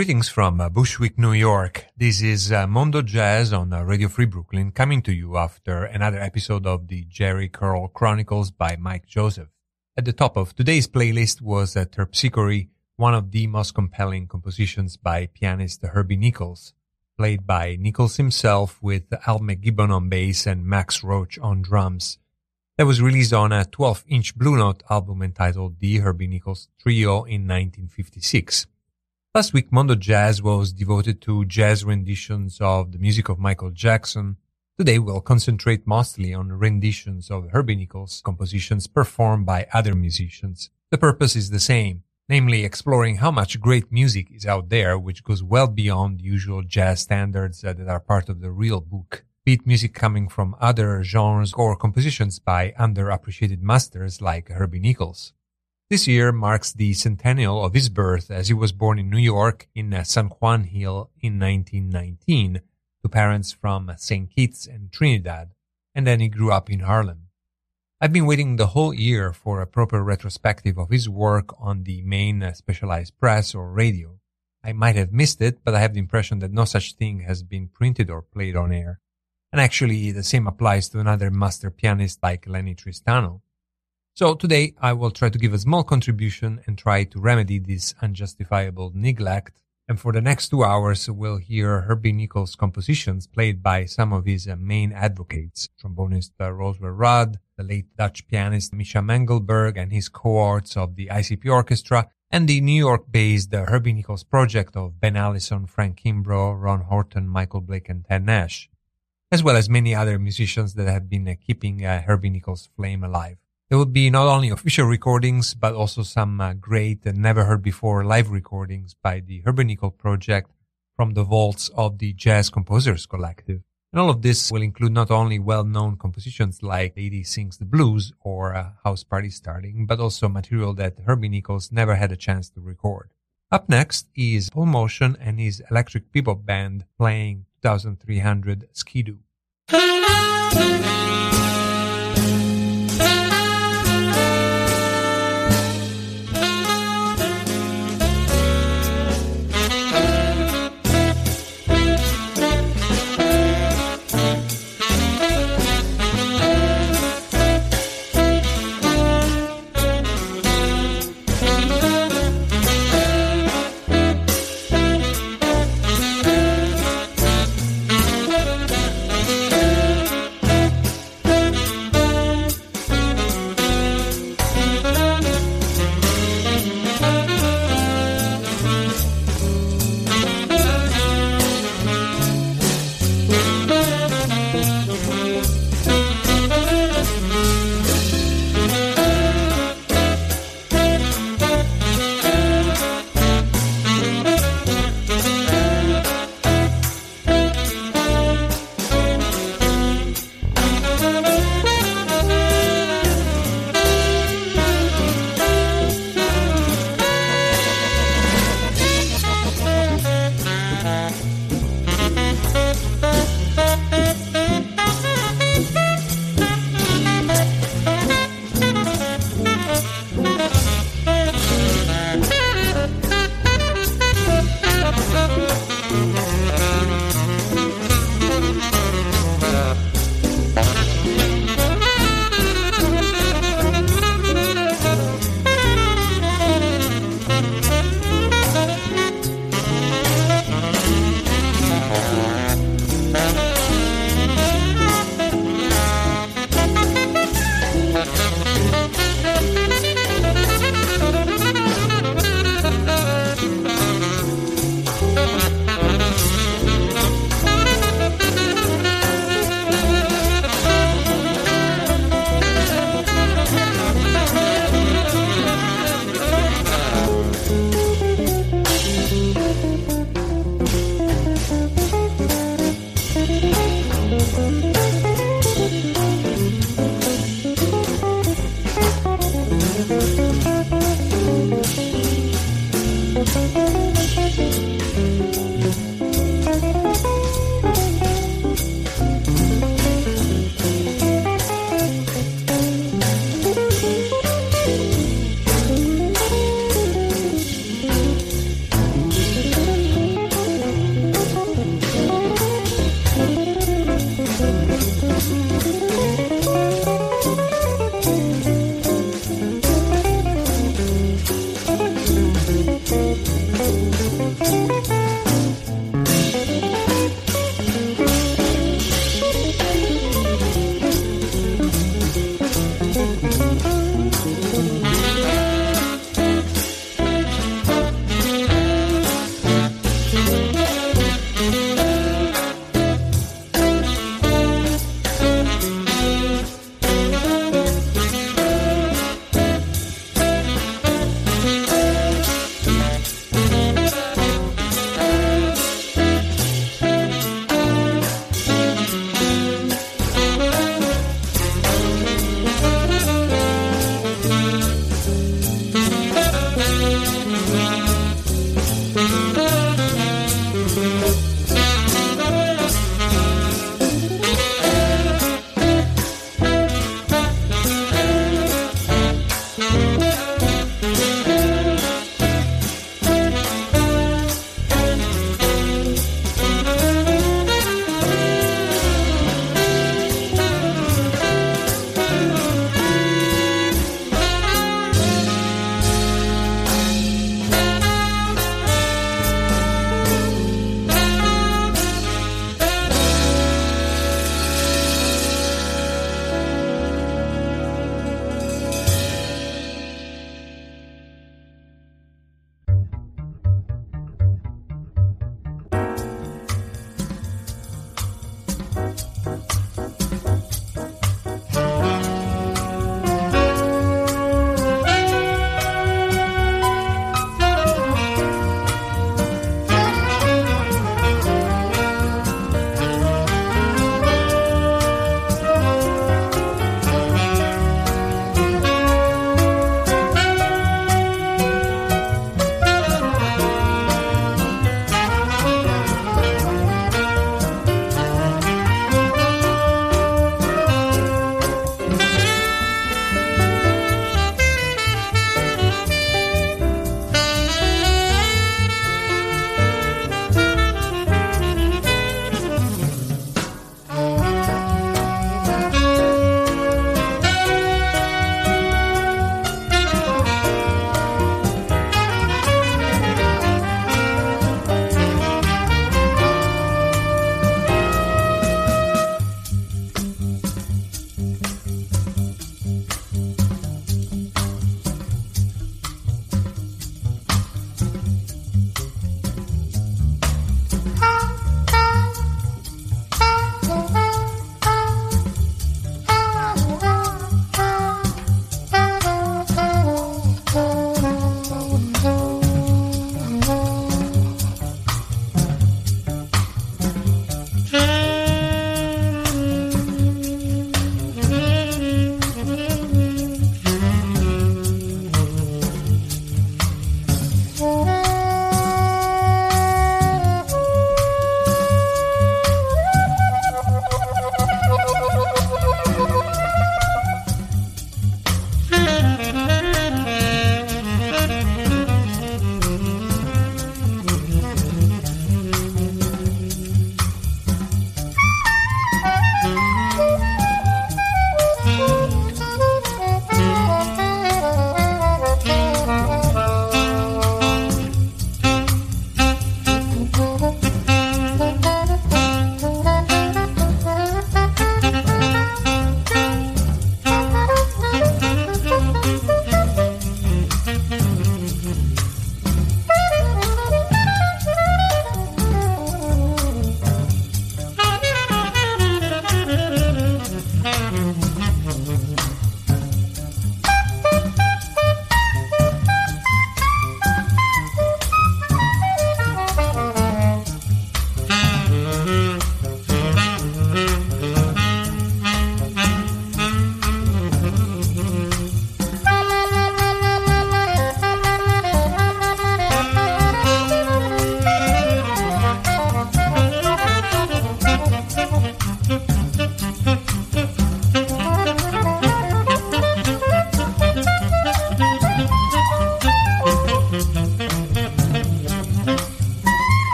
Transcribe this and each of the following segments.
Greetings from uh, Bushwick, New York. This is uh, Mondo Jazz on uh, Radio Free Brooklyn coming to you after another episode of the Jerry Curl Chronicles by Mike Joseph. At the top of today's playlist was Terpsichore, one of the most compelling compositions by pianist Herbie Nichols, played by Nichols himself with Al McKibbon on bass and Max Roach on drums. That was released on a 12-inch Blue Note album entitled The Herbie Nichols Trio in 1956. Last week, Mondo Jazz was devoted to jazz renditions of the music of Michael Jackson. Today, we'll concentrate mostly on renditions of Herbie Nichols compositions performed by other musicians. The purpose is the same, namely exploring how much great music is out there which goes well beyond usual jazz standards that are part of the real book. beat music coming from other genres or compositions by underappreciated masters like Herbie Nichols. This year marks the centennial of his birth as he was born in New York in uh, San Juan Hill in 1919 to parents from uh, St. Kitts and Trinidad, and then he grew up in Harlem. I've been waiting the whole year for a proper retrospective of his work on the main uh, specialized press or radio. I might have missed it, but I have the impression that no such thing has been printed or played on air. And actually, the same applies to another master pianist like Lennie Tristano. So today I will try to give a small contribution and try to remedy this unjustifiable neglect. And for the next two hours, we'll hear Herbie Nichols' compositions played by some of his uh, main advocates, trombonist uh, Roswell Rudd, the late Dutch pianist Misha Mengelberg and his cohorts of the ICP Orchestra, and the New York-based uh, Herbie Nichols project of Ben Allison, Frank Kimbrough, Ron Horton, Michael Blake, and Ted Nash, as well as many other musicians that have been keeping Herbie Nichols' flame alive. There will be not only official recordings, but also some uh, great and never heard before live recordings by the Herbie Nichols project from the vaults of the Jazz Composers Collective. And all of this will include not only well-known compositions like Lady Sings the Blues or uh, House Party Starting, but also material that Herbie Nichols never had a chance to record. Up next is Paul Motian and his Electric Bebop Band playing 2300 Skiddoo.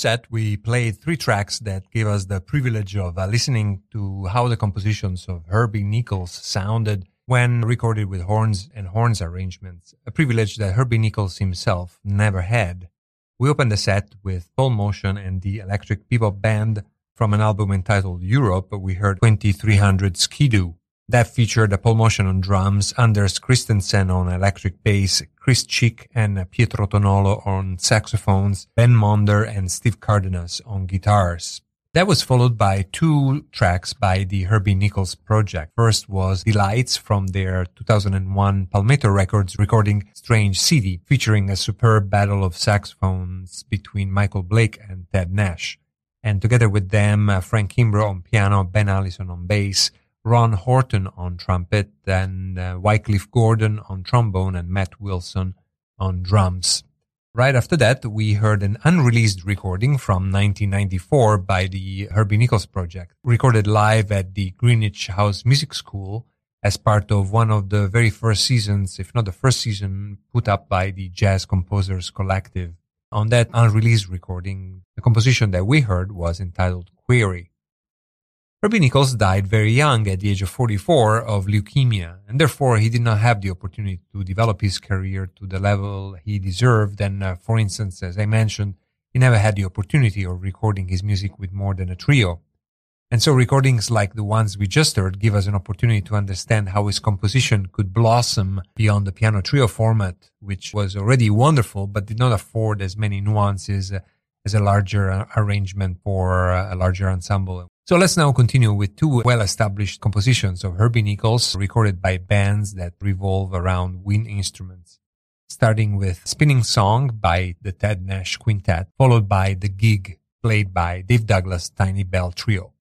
Set, we played three tracks that gave us the privilege of uh, listening to how the compositions of Herbie Nichols sounded when recorded with horns and horns arrangements, a privilege that Herbie Nichols himself never had. We opened the set with Paul Motian and the Electric Bebop Band from an album entitled Europe. But we heard 2300 Skiddoo. That featured Paul Motian on drums, Anders Christensen on electric bass, Chris Cheek and Pietro Tonolo on saxophones, Ben Monder and Steve Cardenas on guitars. That was followed by two tracks by the Herbie Nichols project. First was Delights from their 2001 Palmetto Records recording Strange City, featuring a superb battle of saxophones between Michael Blake and Ted Nash. And together with them, uh, Frank Kimbrough on piano, Ben Allison on bass, Ron Horton on trumpet, and uh, Wycliffe Gordon on trombone, and Matt Wilson on drums. Right after that, we heard an unreleased recording from 1994 by the Herbie Nichols Project, recorded live at the Greenwich House Music School as part of one of the very first seasons, if not the first season, put up by the Jazz Composers Collective. On that unreleased recording, the composition that we heard was entitled Query. Herbie Nichols died very young at the age of 44 of leukemia, and therefore he did not have the opportunity to develop his career to the level he deserved. And uh, for instance, as I mentioned, he never had the opportunity of recording his music with more than a trio. And so recordings like the ones we just heard give us an opportunity to understand how his composition could blossom beyond the piano trio format, which was already wonderful, but did not afford as many nuances as a larger uh, arrangement for uh, a larger ensemble. So let's now continue with two well-established compositions of Herbie Nichols recorded by bands that revolve around wind instruments. Starting with Spinning Song by the Ted Nash Quintet, followed by The Gig played by Dave Douglas Tiny Bell Trio.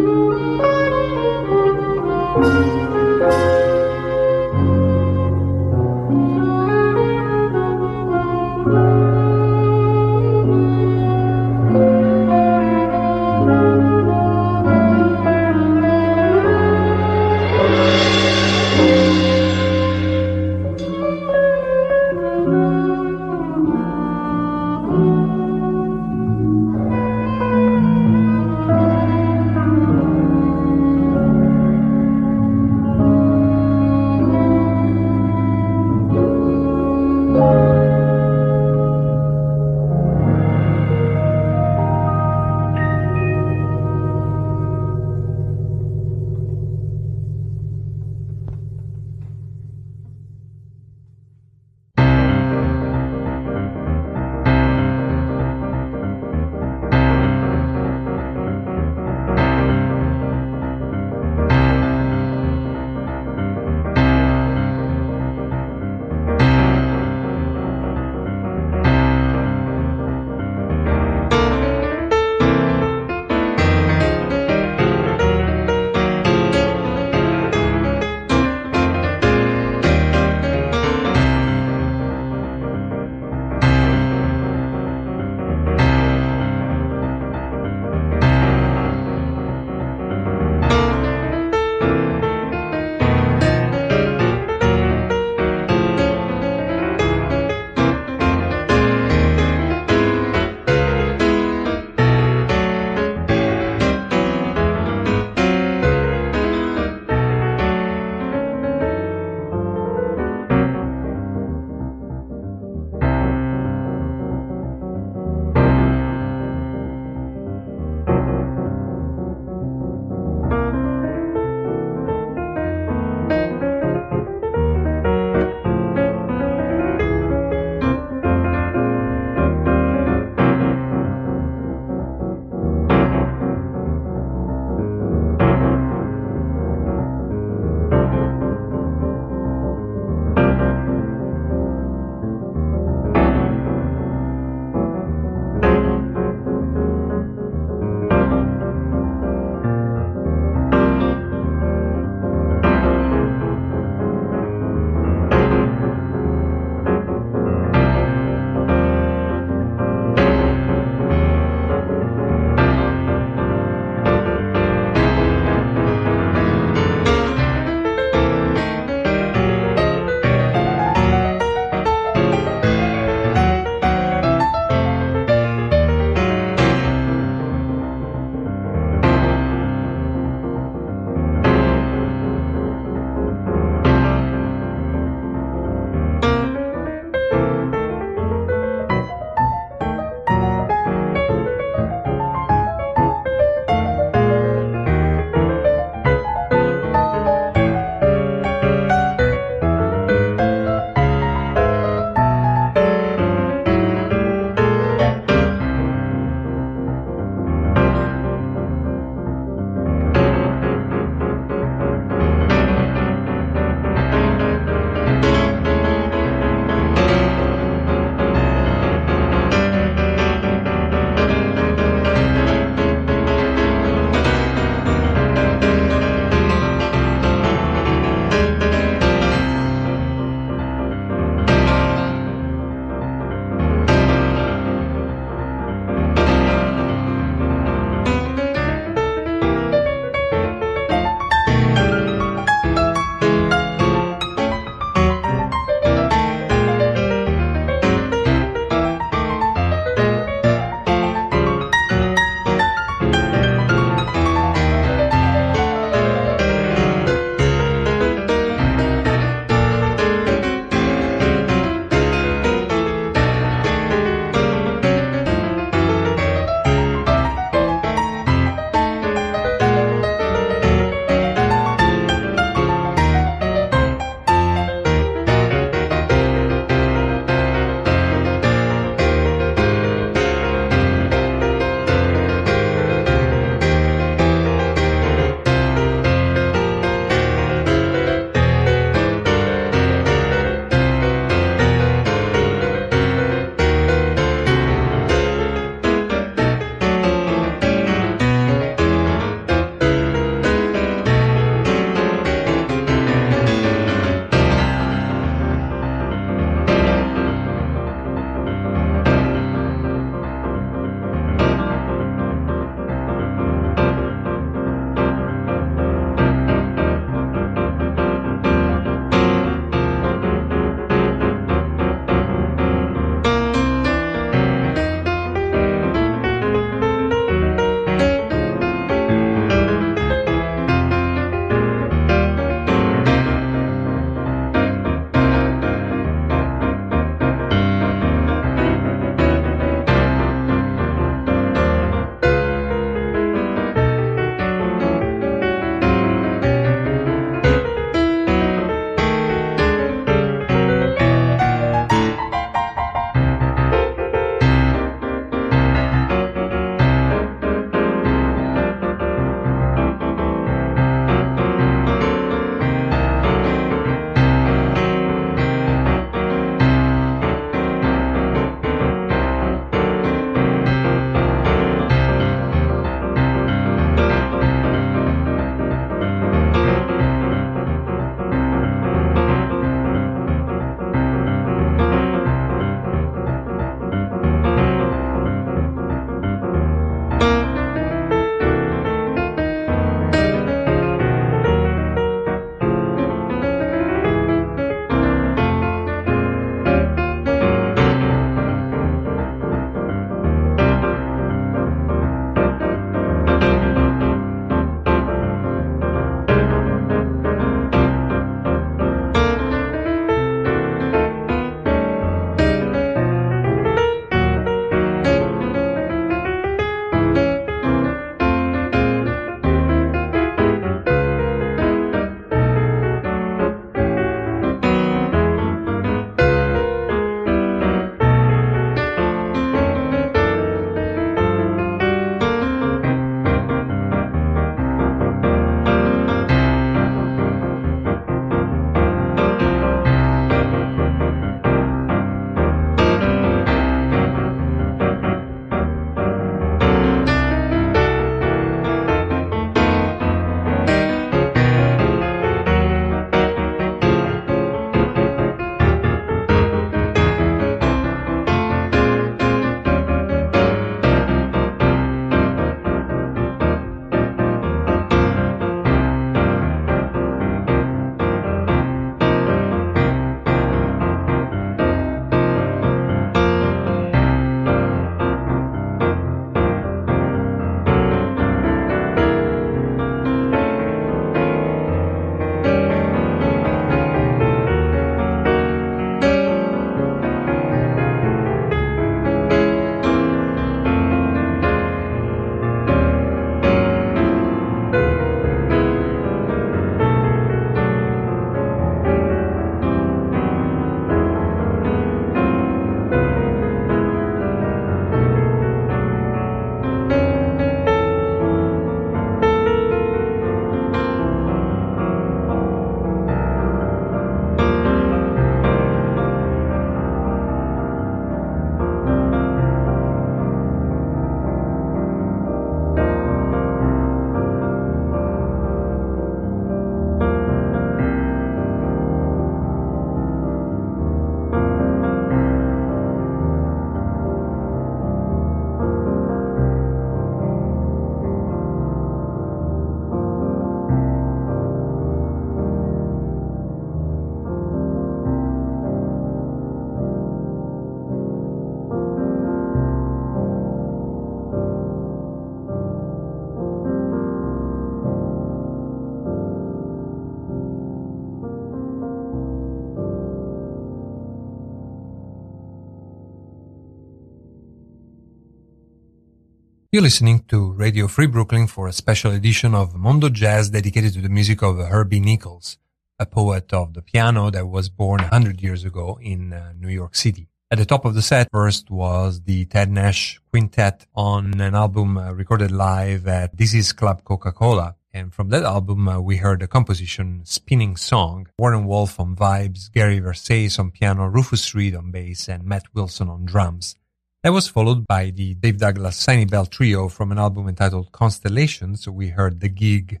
You're listening to Radio Free Brooklyn for a special edition of Mondo Jazz dedicated to the music of Herbie Nichols, a poet of the piano that was born 100 years ago in uh, New York City. At the top of the set first was the Ted Nash Quintet on an album uh, recorded live at Dizzy's Club Coca-Cola. And from that album, uh, we heard the composition Spinning Song, Warren Wolf on vibes, Gary Versace on piano, Rufus Reid on bass, and Matt Wilson on drums. That was followed by the Dave Douglas Tiny Bell Trio from an album entitled Constellations. So we heard The Gig.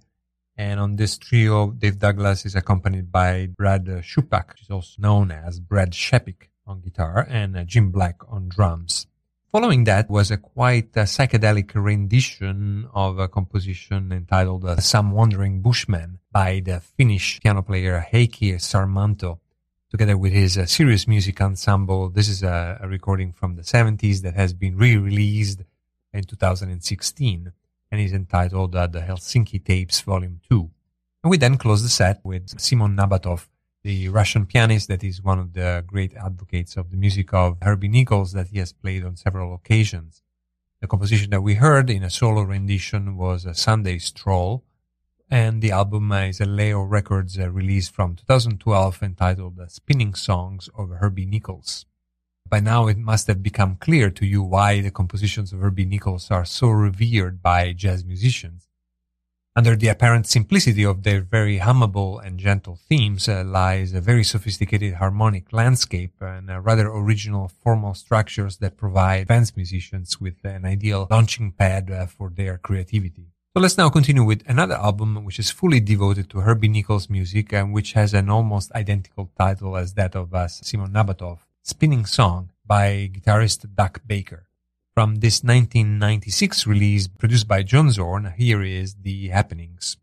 And on this trio, Dave Douglas is accompanied by Brad Schoeppach, is also known as Brad Shepik on guitar, and Jim Black on drums. Following that was a quite uh, psychedelic rendition of a composition entitled uh, Some Wandering Bushman by the Finnish piano player Heikki Sarmanto together with his uh, serious music ensemble. This is a, a, recording from the 70s that has been re-released in 2016 and is entitled uh, The Helsinki Tapes Volume 2. And we then close the set with Simon Nabatov, the Russian pianist that is one of the great advocates of the music of Herbie Nichols that he has played on several occasions. The composition that we heard in a solo rendition was a Sunday Stroll, and the album is a Leo Records uh, release from 2012 entitled uh, Spinning Songs of Herbie Nichols. By now it must have become clear to you why the compositions of Herbie Nichols are so revered by jazz musicians. Under the apparent simplicity of their very hummable and gentle themes uh, lies a very sophisticated harmonic landscape and rather original formal structures that provide advanced musicians with an ideal launching pad uh, for their creativity. So let's now continue with another album which is fully devoted to Herbie Nichols music and which has an almost identical title as that of uh, Simon Nabatov, Spinning Song by guitarist Duck Baker. From this 1996 release produced by John Zorn, here is The Happenings.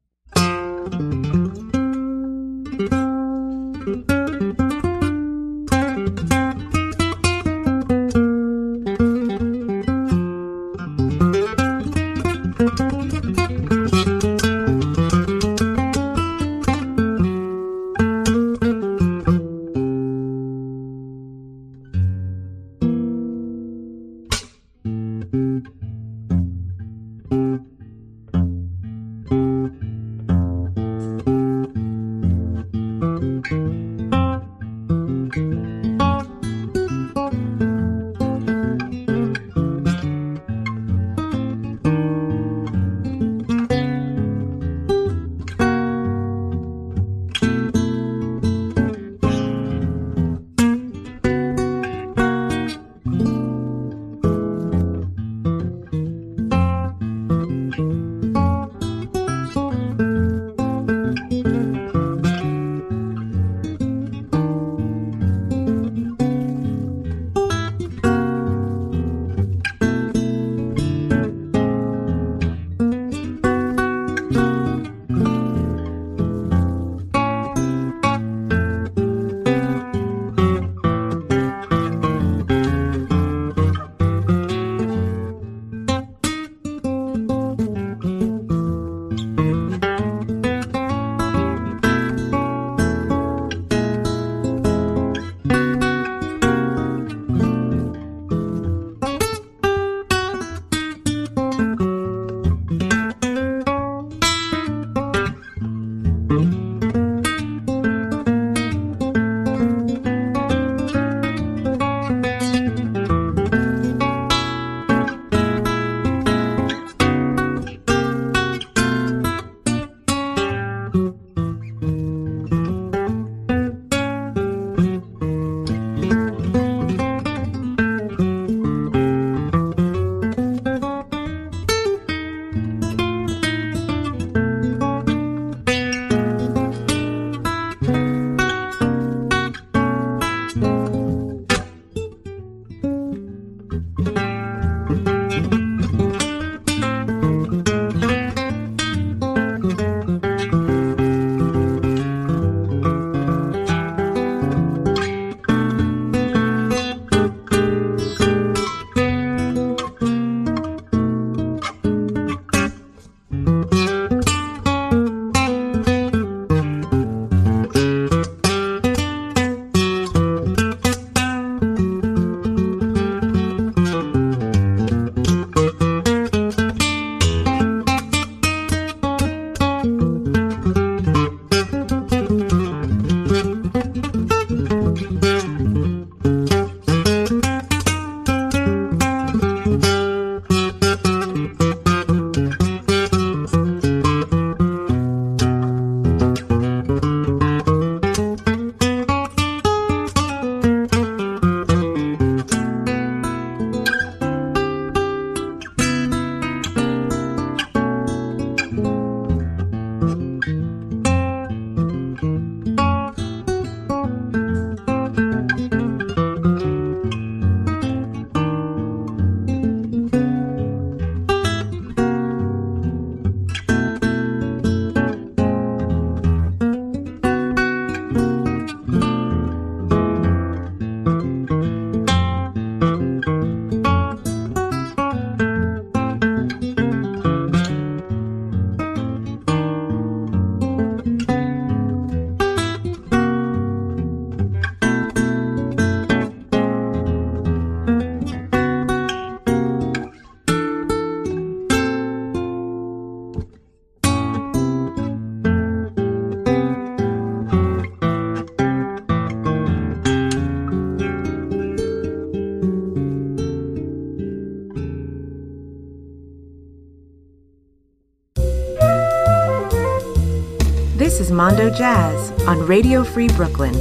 Mondo Jazz on Radio Free Brooklyn.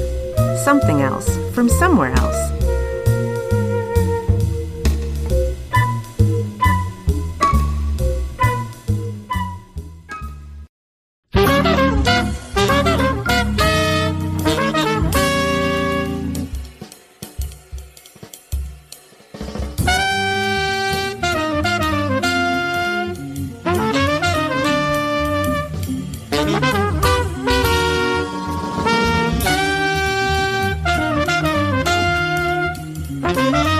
Something else from somewhere else. Música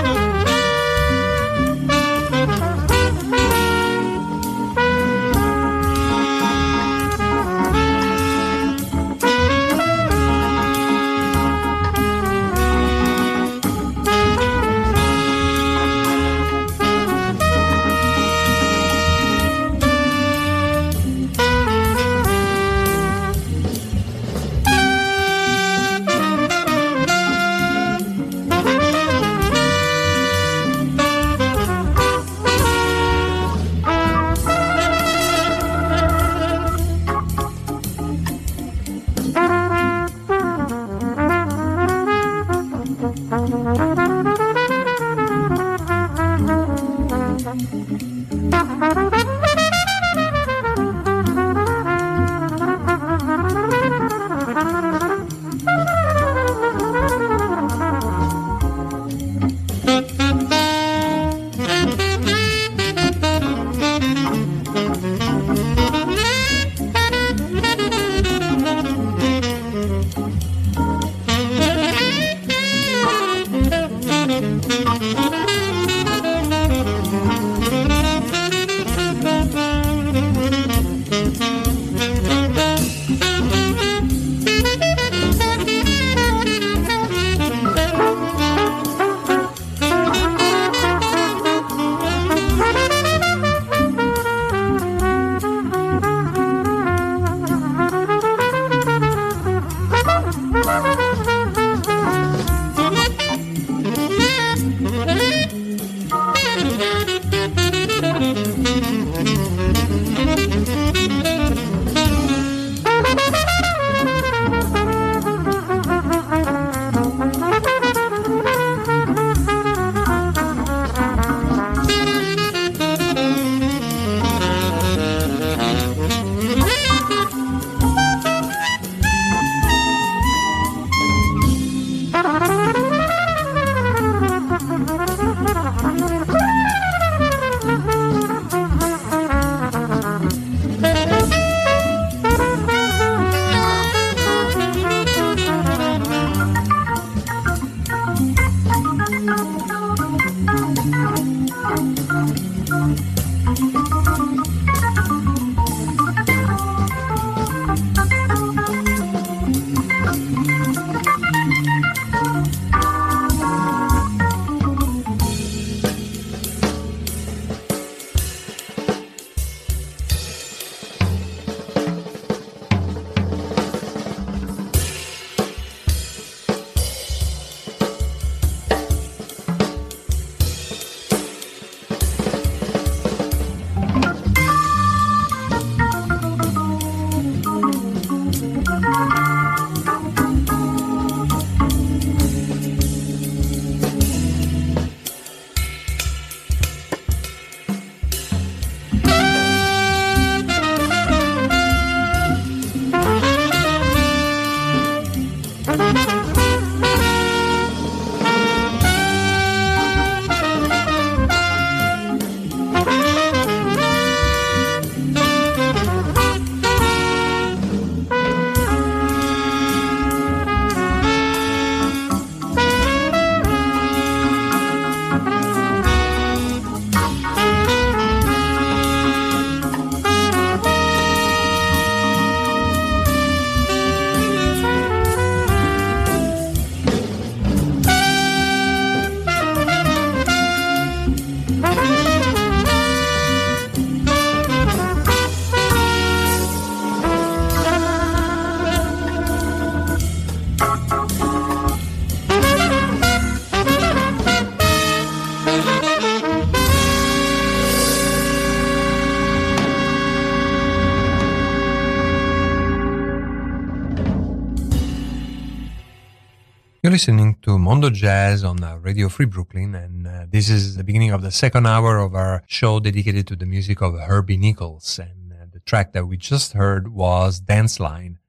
You're listening to Mondo Jazz on uh, Radio Free Brooklyn, and uh, this is the beginning of the second hour of our show dedicated to the music of Herbie Nichols. And uh, the track that we just heard was Dance Line,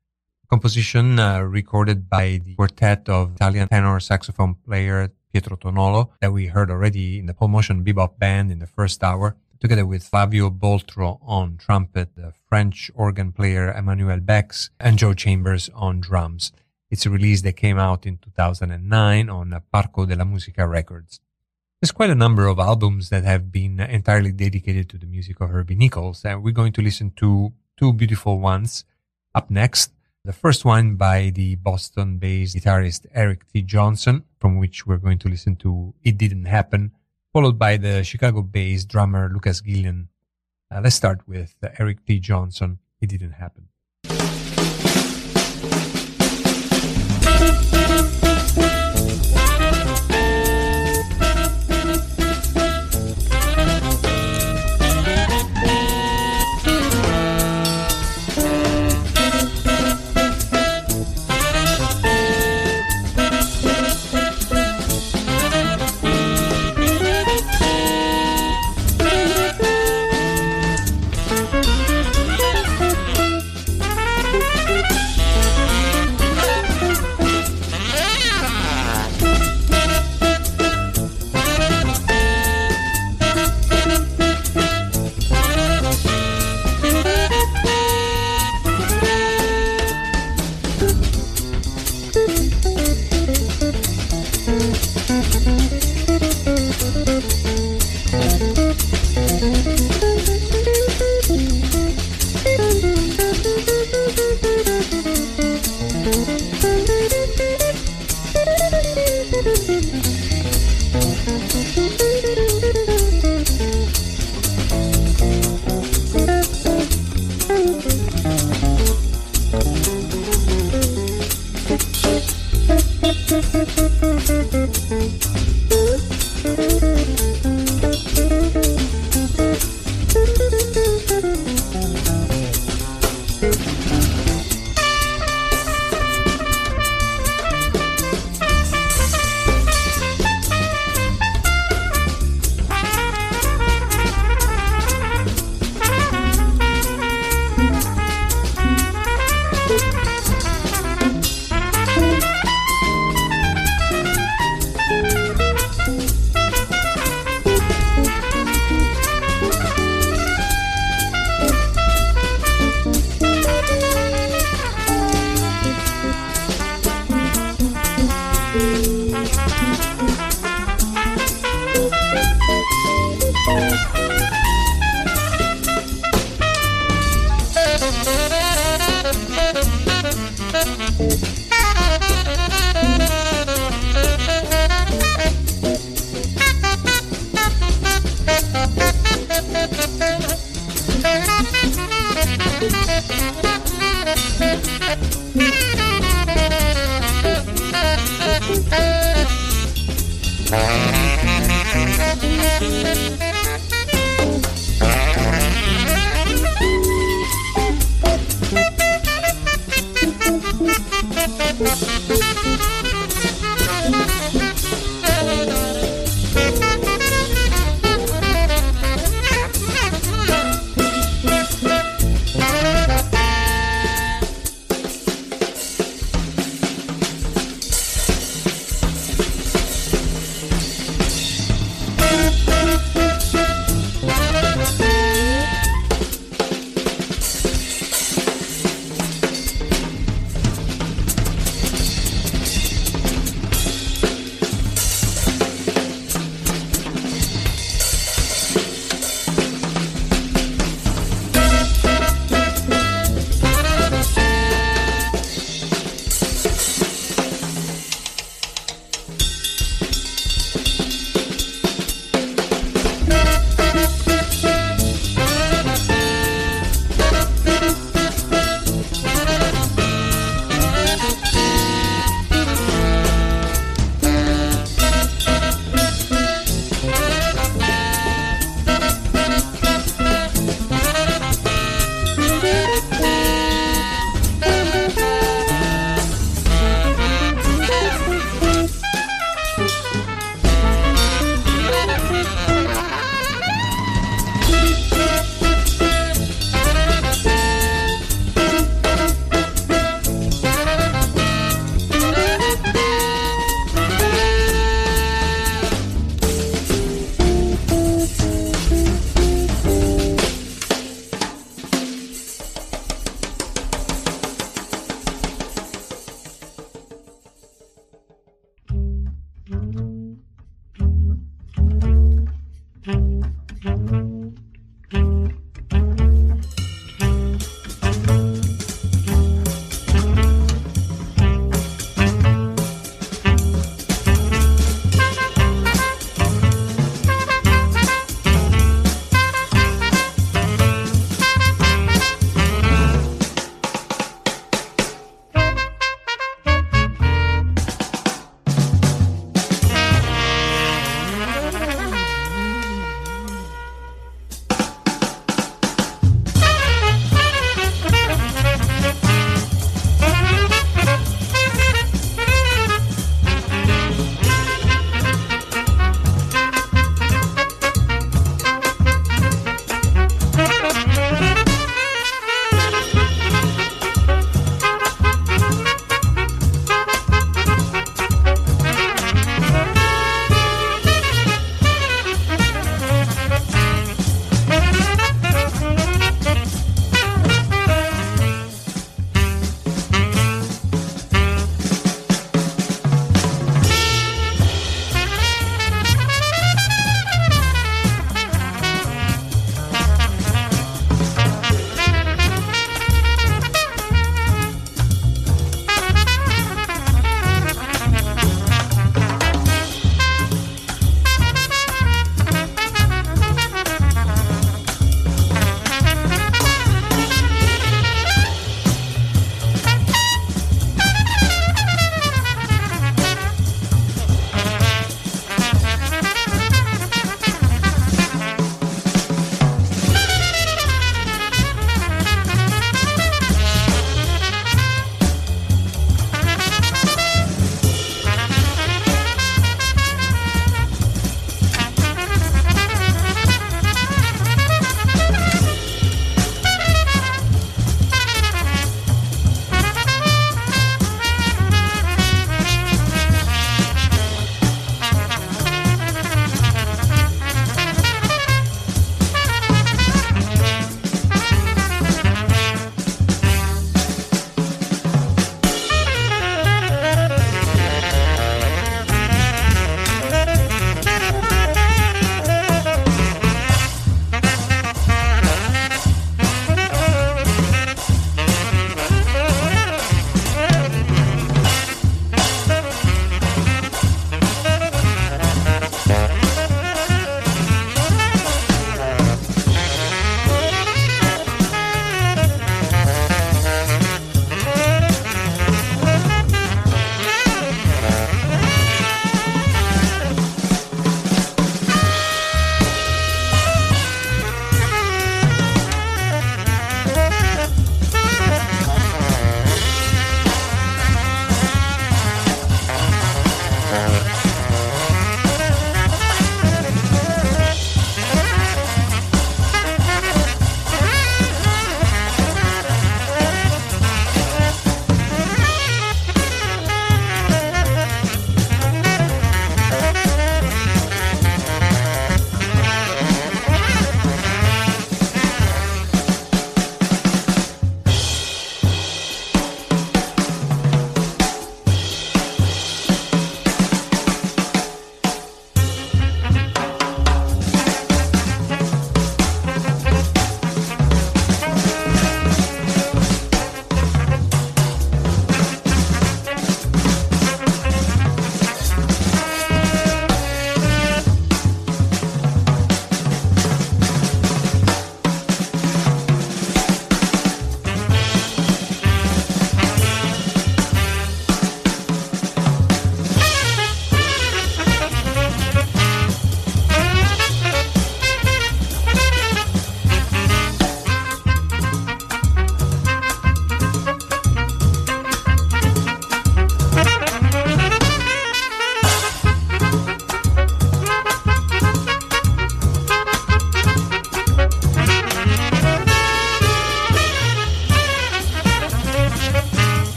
composition uh, recorded by the quartet of Italian tenor saxophone player Pietro Tonolo that we heard already in the Paul Motian Bebop Band in the first hour, together with Flavio Boltro on trumpet, the French organ player Emmanuel Bex, and Joe Chambers on drums. It's a release that came out in 2009 on Parco della Musica Records. There's quite a number of albums that have been entirely dedicated to the music of Herbie Nichols, and we're going to listen to two beautiful ones. Up next, the first one by the Boston based guitarist Eric T. Johnson, from which we're going to listen to It Didn't Happen, followed by the Chicago based drummer Lucas Gillan. Uh, let's start with Eric T. Johnson, It Didn't Happen.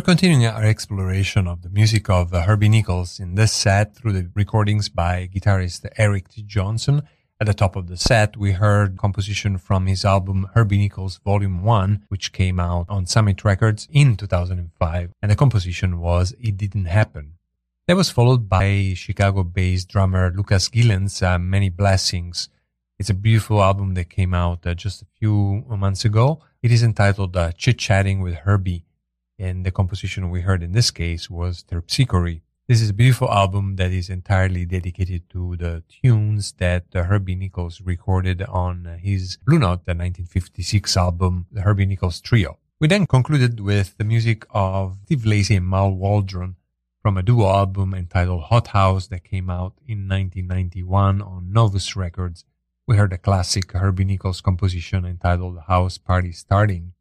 We're continuing our exploration of the music of uh, Herbie Nichols in this set through the recordings by guitarist Eric T. Johnson. At the top of the set, we heard composition from his album Herbie Nichols Volume 1, which came out on Summit Records in 2005, and the composition was It Didn't Happen. That was followed by Chicago-based drummer Lucas Gillan's uh, Many Blessings. It's a beautiful album that came out uh, just a few months ago. It is entitled uh, Chit Chatting with Herbie and the composition we heard in this case was Terpsichore. This is a beautiful album that is entirely dedicated to the tunes that uh, Herbie Nichols recorded on uh, his Blue Note, the 1956 album, the Herbie Nichols Trio. We then concluded with the music of Steve Lacy and Mal Waldron from a duo album entitled Hot House that came out in 1991 on Novus Records. We heard a classic Herbie Nichols composition entitled House Party Starting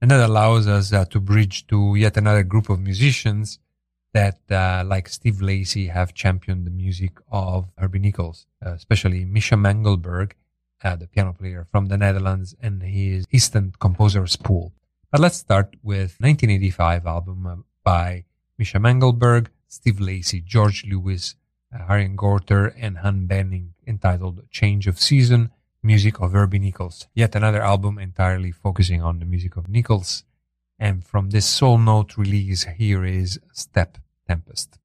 and that allows us uh, to bridge to yet another group of musicians that, uh, like Steve Lacy, have championed the music of Herbie Nichols, uh, especially Misha Mengelberg, uh, the piano player from the Netherlands, and his Instant Composers Pool. But let's start with 1985 album uh, by Misha Mengelberg, Steve Lacy, George Lewis, uh, Arjen Gorter, and Han Bennink, entitled Change of Season music of Herbie Nichols. Yet another album entirely focusing on the music of Nichols. And from this Soul Note release, here is Step Tempest.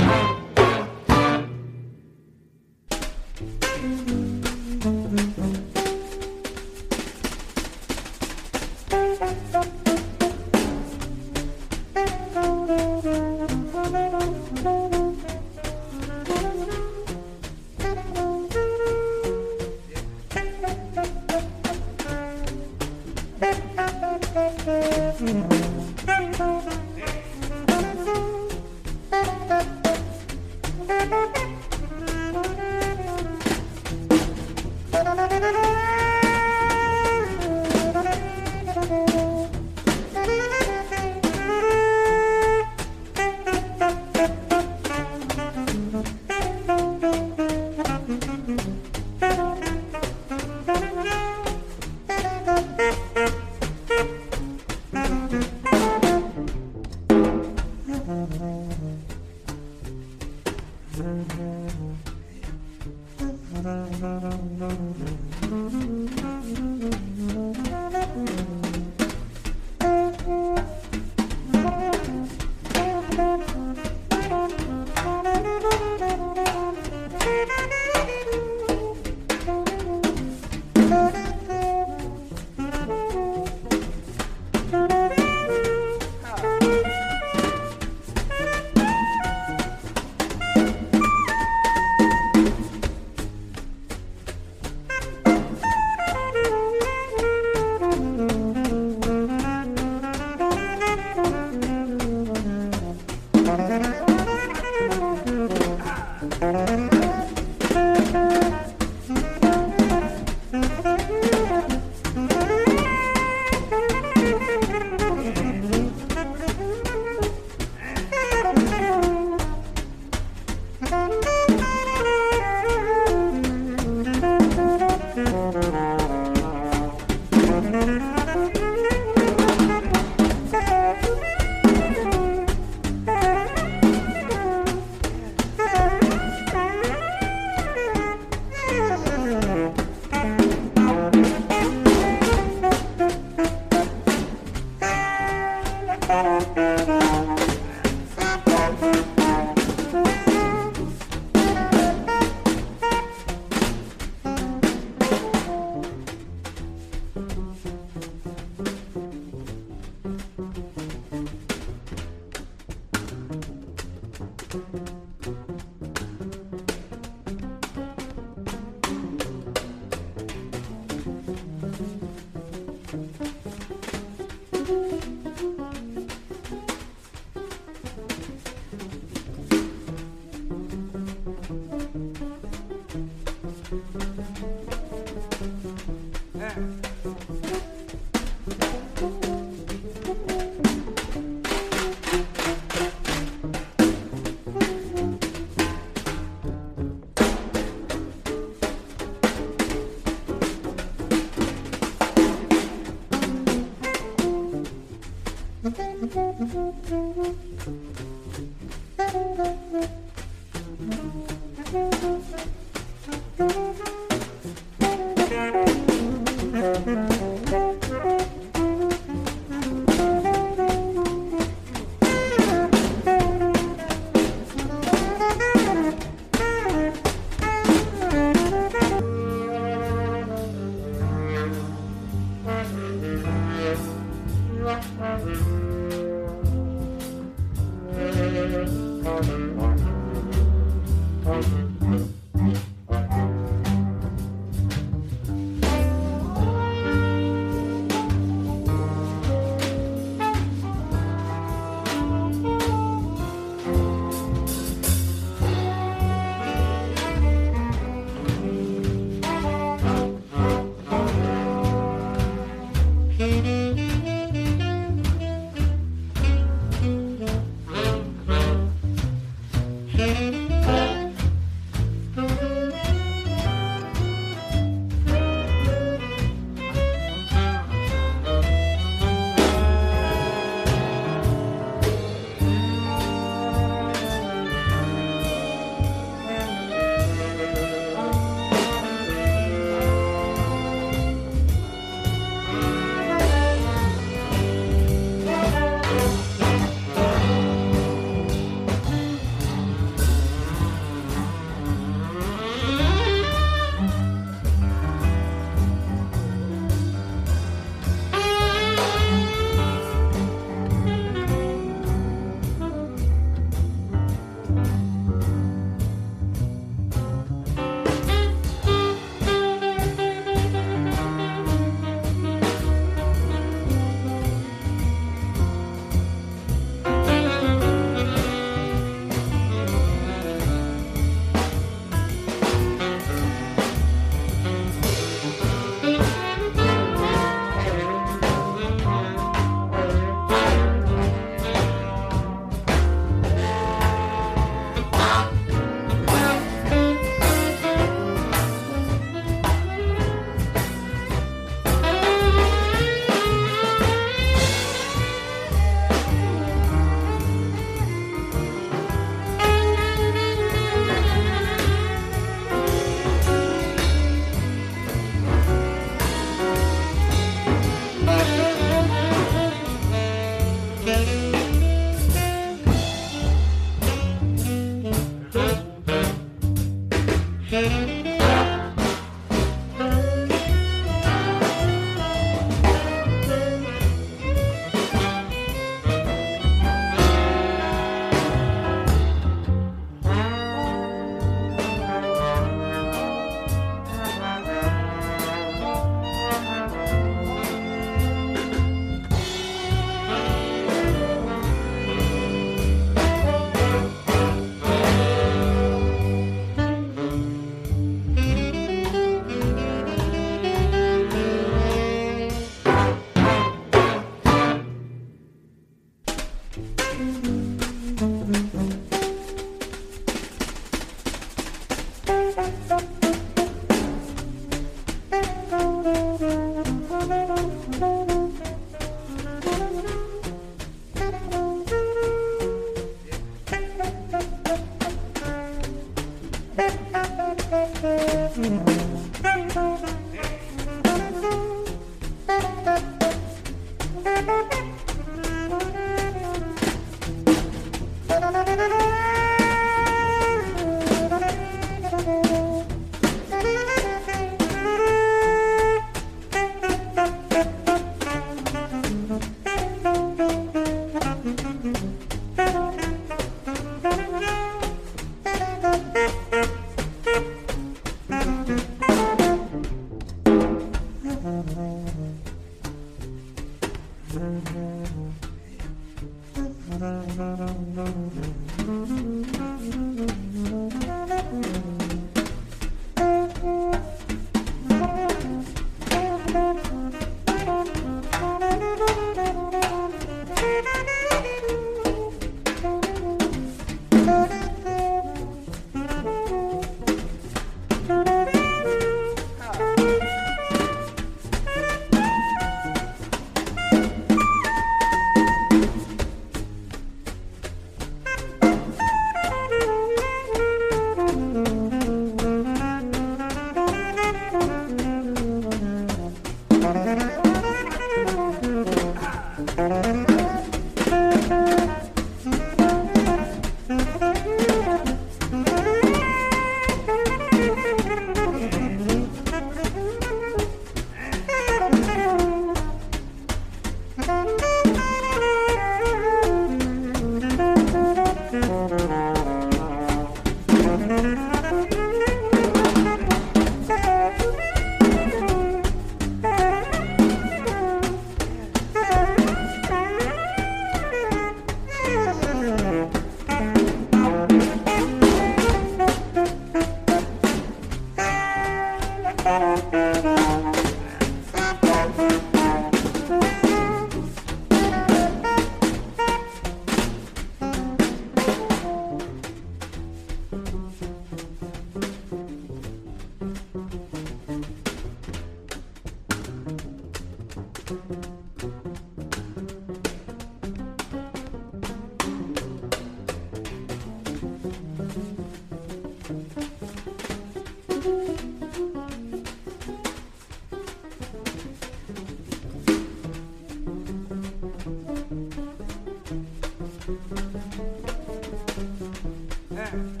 time.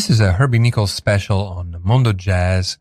This is a Herbie Nichols special on Mondo Jazz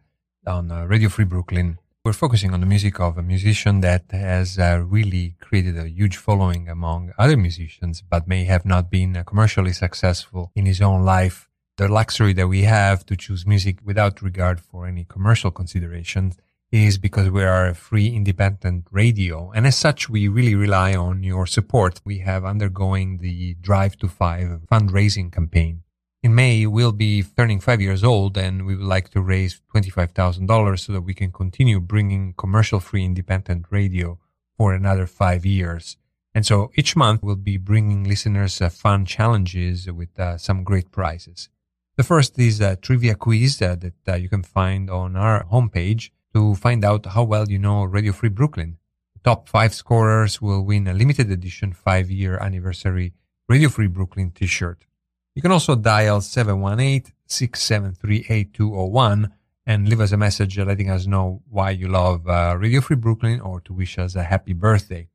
on uh, Radio Free Brooklyn. We're focusing on the music of a musician that has uh, really created a huge following among other musicians, but may have not been uh, commercially successful in his own life. The luxury that we have to choose music without regard for any commercial considerations is because we are a free independent radio. And as such, we really rely on your support. We have undergoing the Drive to Five fundraising campaign in May, we'll be turning five years old and we would like to raise $25,000 so that we can continue bringing commercial free independent radio for another five years. And so each month we'll be bringing listeners uh, fun challenges with uh, some great prizes. The first is a trivia quiz uh, that uh, you can find on our homepage to find out how well you know Radio Free Brooklyn. The top five scorers will win a limited edition five year anniversary Radio Free Brooklyn t-shirt. You can also dial 718-673-8201 and leave us a message letting us know why you love uh, Radio Free Brooklyn or to wish us a happy birthday.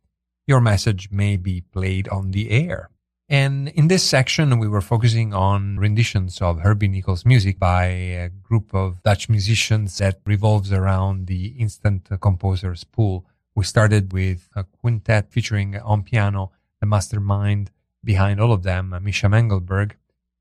Your message may be played on the air. And in this section, we were focusing on renditions of Herbie Nichols music by a group of Dutch musicians that revolves around the instant composers pool. We started with a quintet featuring on piano the mastermind behind all of them, Misha Mengelberg.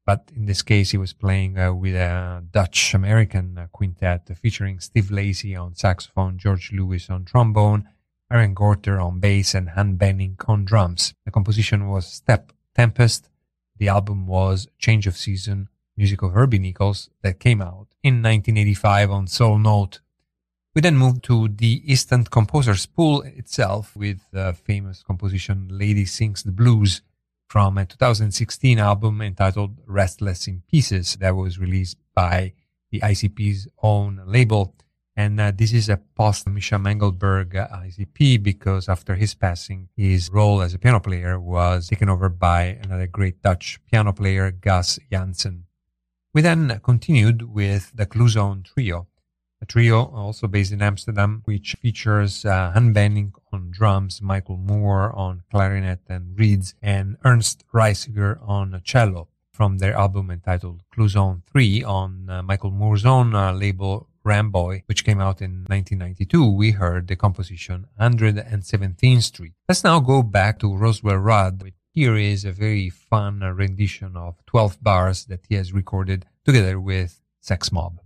But in this case, he was playing uh, with a Dutch American uh, quintet featuring Steve Lacy on saxophone, George Lewis on trombone, Arjen Gorter on bass, and Han Bennink on drums. The composition was Step Tempest. The album was Change of Season, music of Herbie Nichols, that came out in 1985 on Soul Note. We then moved to the Instant Composers Pool itself with the famous composition Lady Sings the Blues from a 2016 album entitled Restless in Pieces that was released by the ICP's own label. And uh, this is a post Misha Mengelberg uh, ICP because after his passing, his role as a piano player was taken over by another great Dutch piano player, Guus Janssen. We then continued with the Clusone Trio, a trio also based in Amsterdam, which features uh, Han Bennink on drums, Michael Moore on clarinet and reeds, and Ernst Reijseger on cello from their album entitled Clusone 3 on uh, Michael Moore's own uh, label Ramboy, which came out in 1992, we heard the composition 117th Street. Let's now go back to Roswell Rudd here is a very fun rendition of 12 bars that he has recorded together with Sex Mob.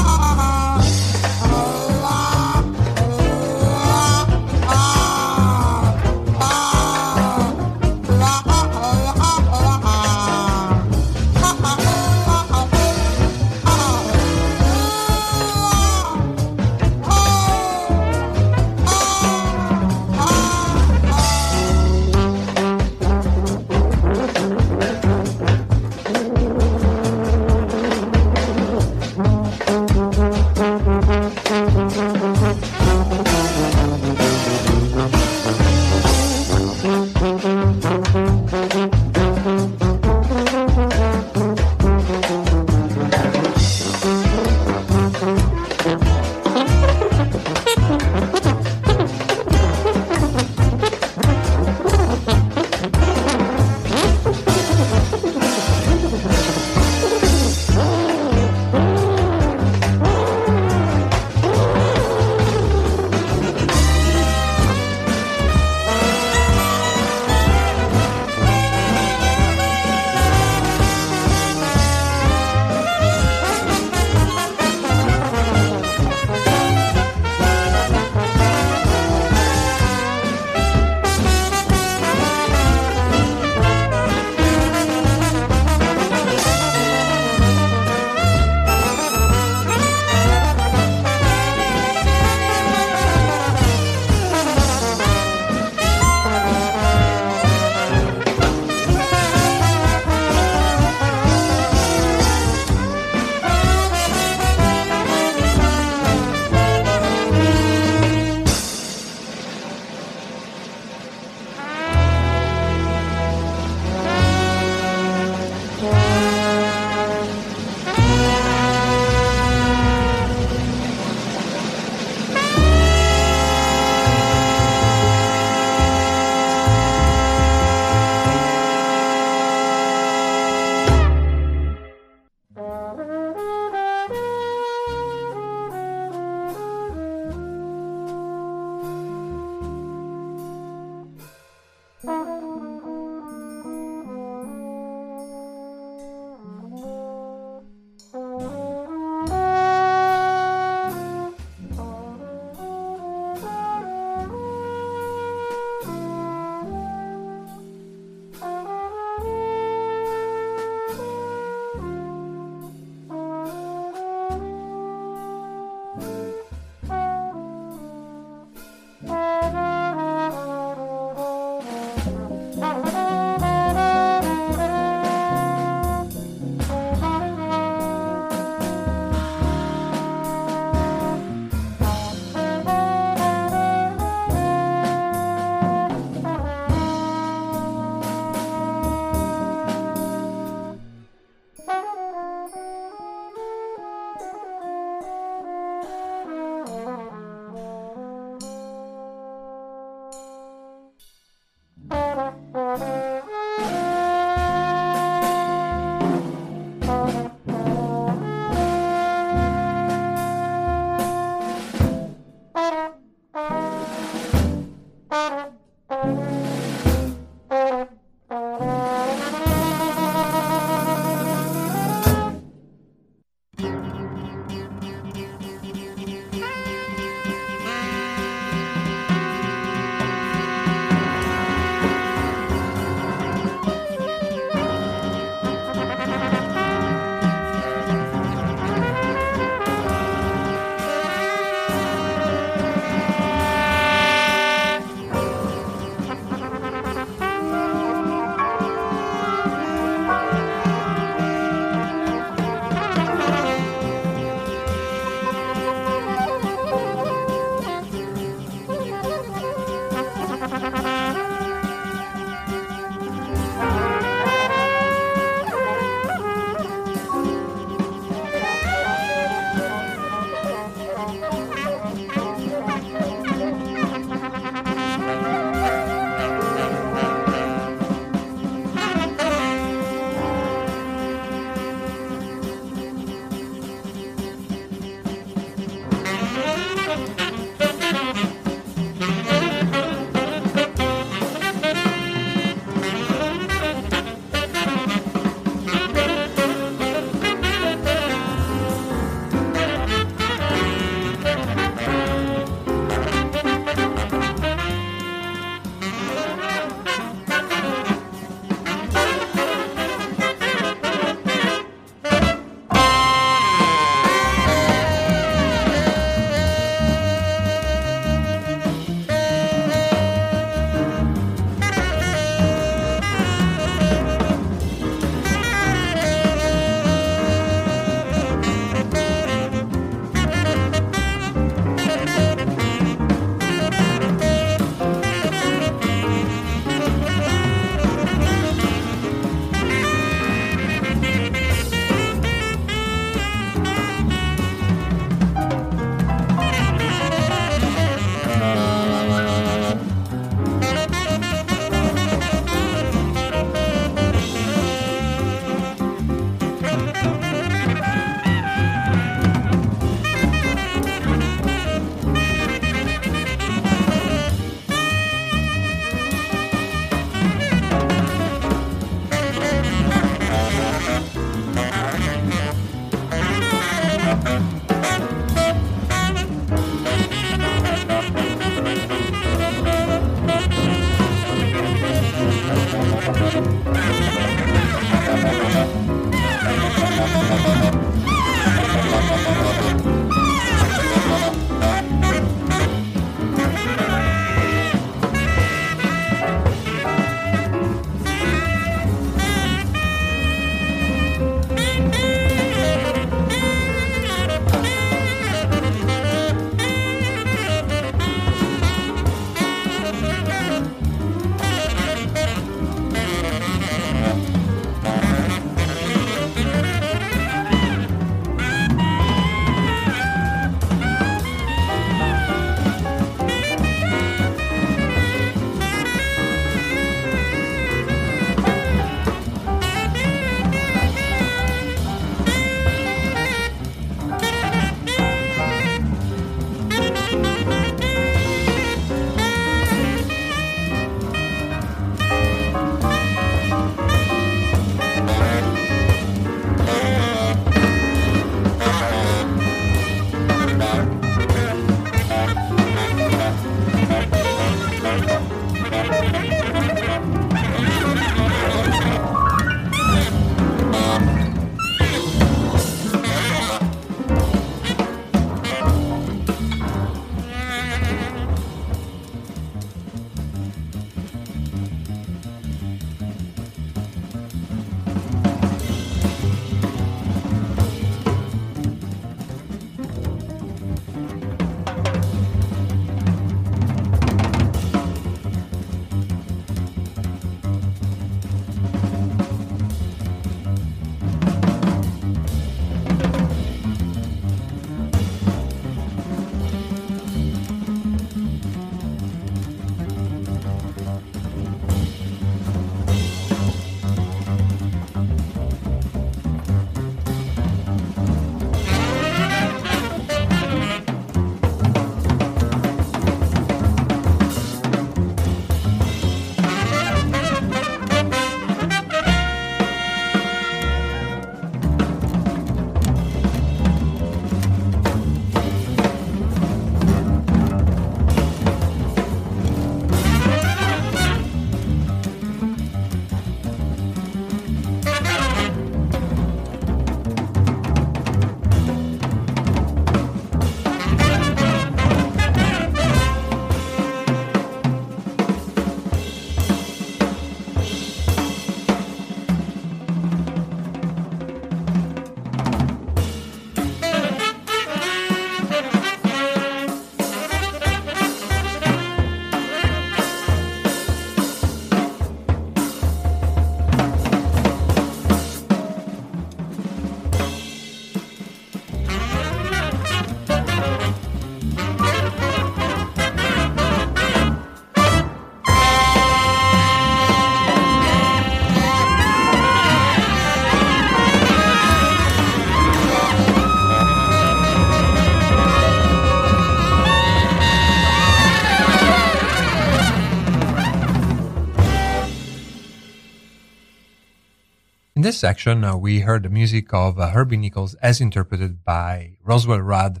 This section, uh, we heard the music of uh, Herbie Nichols as interpreted by Roswell Rudd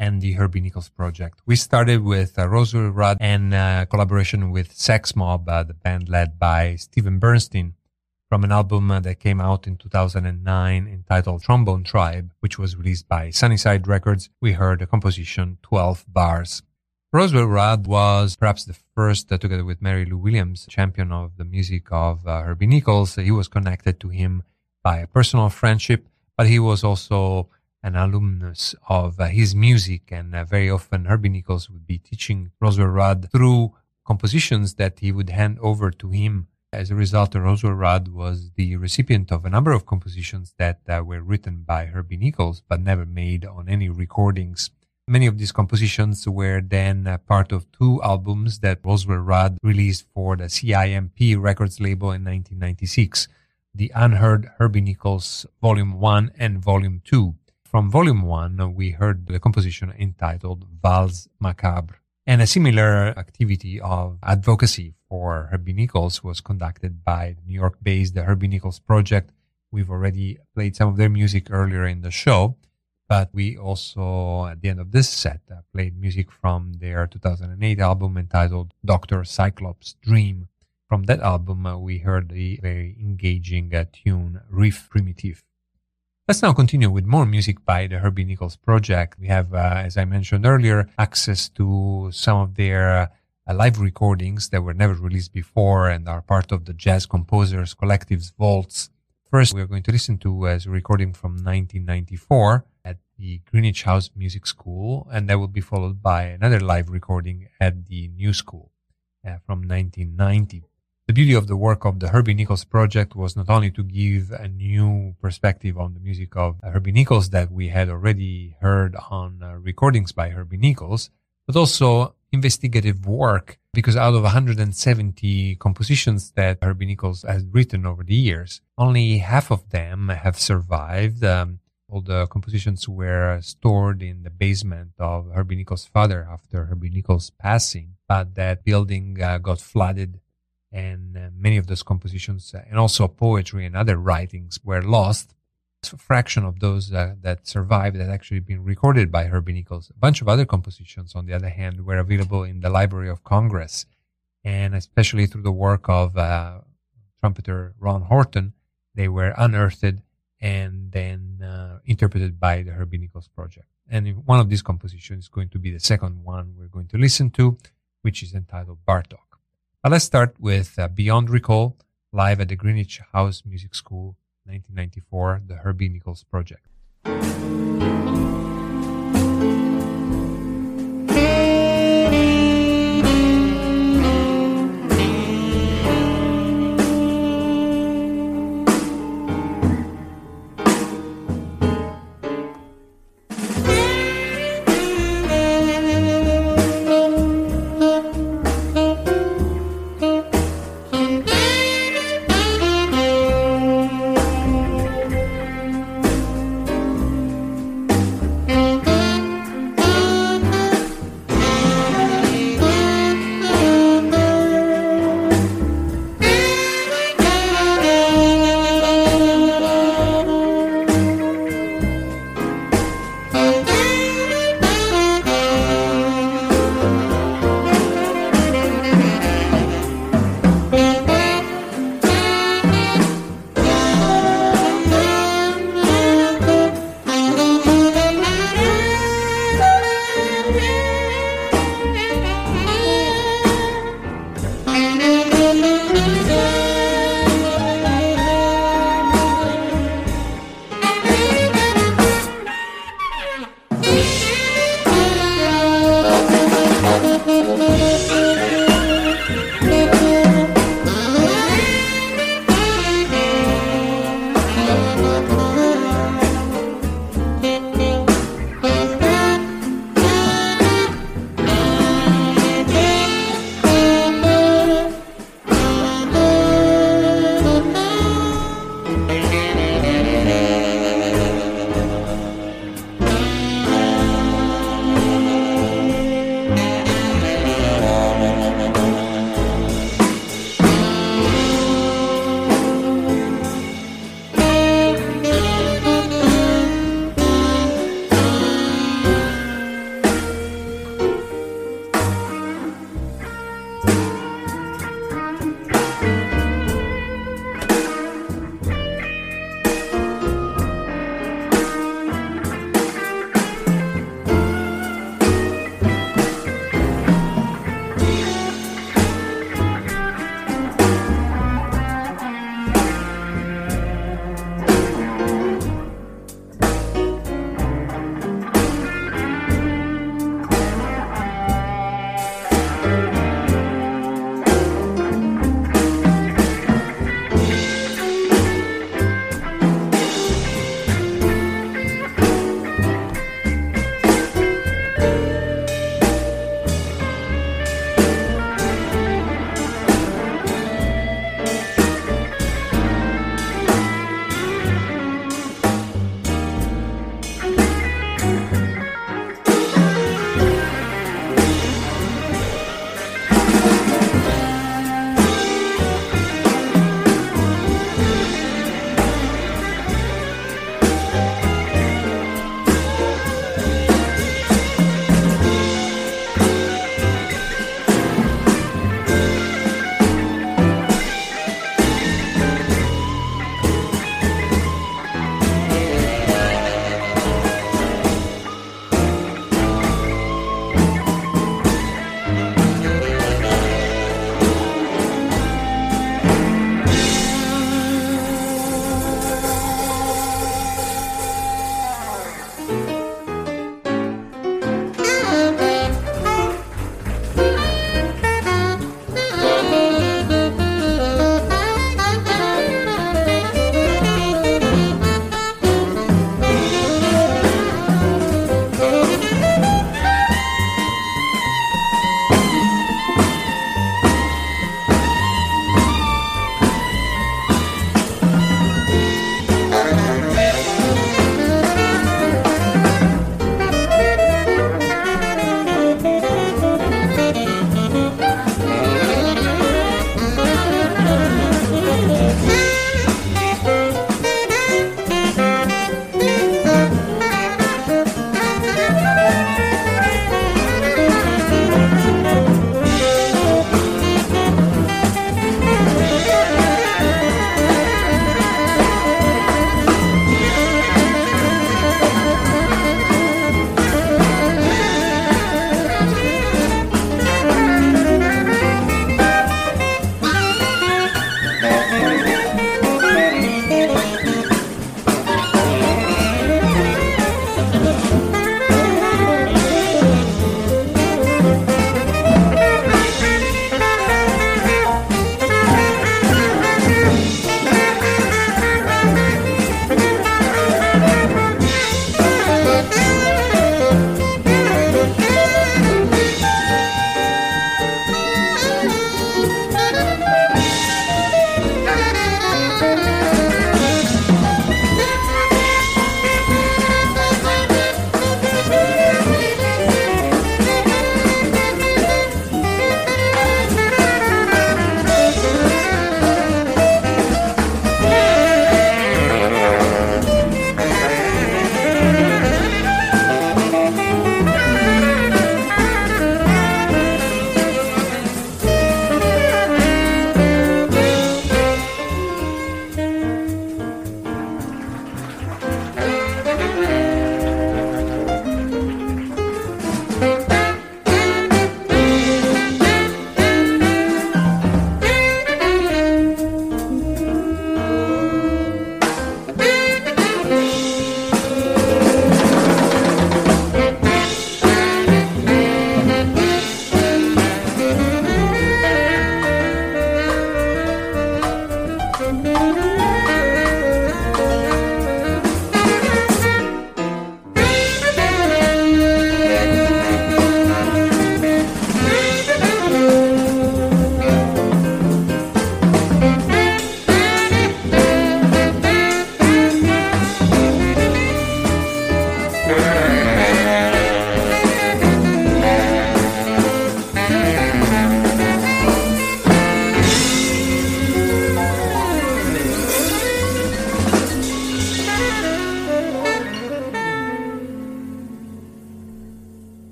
and the Herbie Nichols Project. We started with uh, Roswell Rudd and uh, collaboration with Sex Mob, uh, the band led by Steven Bernstein, from an album uh, that came out in 2009 entitled Trombone Tribe, which was released by Sunnyside Records. We heard the composition 12 Bars. Roswell Rudd was perhaps the first, uh, together with Mary Lou Williams, champion of the music of uh, Herbie Nichols. He was connected to him by a personal friendship, but he was also an alumnus of uh, his music. And uh, very often Herbie Nichols would be teaching Roswell Rudd through compositions that he would hand over to him. As a result, Roswell Rudd was the recipient of a number of compositions that uh, were written by Herbie Nichols, but never made on any recordings. Many of these compositions were then uh, part of two albums that Roswell Rudd released for the CIMP Records label in 1996, the Unheard Herbie Nichols Volume 1 and Volume 2. From Volume 1, we heard the composition entitled Valse Macabre. And a similar activity of advocacy for Herbie Nichols was conducted by New York based the Herbie Nichols Project. We've already played some of their music earlier in the show But we also, at the end of this set, uh, played music from their 2008 album entitled Dr. Cyclops Dream. From that album, uh, we heard the very engaging uh, tune Riff Primitive. Let's now continue with more music by the Herbie Nichols Project. We have, uh, as I mentioned earlier, access to some of their uh, live recordings that were never released before and are part of the Jazz Composers Collective's vaults. First, we're going to listen to a recording from 1994 at the Greenwich House Music School, and that will be followed by another live recording at the New School uh, from 1990. The beauty of the work of the Herbie Nichols project was not only to give a new perspective on the music of Herbie Nichols that we had already heard on uh, recordings by Herbie Nichols, but also investigative work because out of 170 compositions that Herbie Nichols has written over the years, only half of them have survived. Um, all the compositions were stored in the basement of Herbie Nichols' father after Herbie Nichols' passing, but that building uh, got flooded and uh, many of those compositions uh, and also poetry and other writings were lost. A fraction of those uh, that survived had actually been recorded by Herbie Nichols. A bunch of other compositions, on the other hand, were available in the Library of Congress, and especially through the work of uh, trumpeter Ron Horton, they were unearthed and then uh, interpreted by the Herbie Nichols Project. And one of these compositions is going to be the second one we're going to listen to, which is entitled Bartok. But let's start with uh, Beyond Recall, live at the Greenwich House Music School, 1994, the Herbie Nichols Project.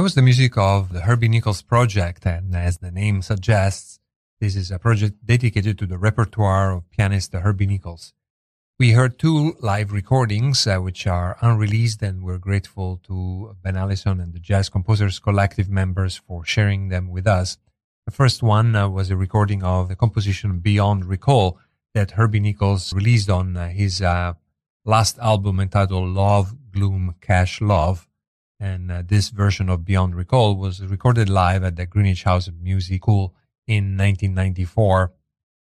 That was the music of the Herbie Nichols Project, and as the name suggests, this is a project dedicated to the repertoire of pianist Herbie Nichols. We heard two live recordings, uh, which are unreleased, and we're grateful to Ben Allison and the Jazz Composers Collective members for sharing them with us. The first one uh, was a recording of the composition Beyond Recall that Herbie Nichols released on uh, his uh, last album entitled Love, Gloom, Cash, Love. And uh, this version of Beyond Recall was recorded live at the Greenwich House of Music in 1994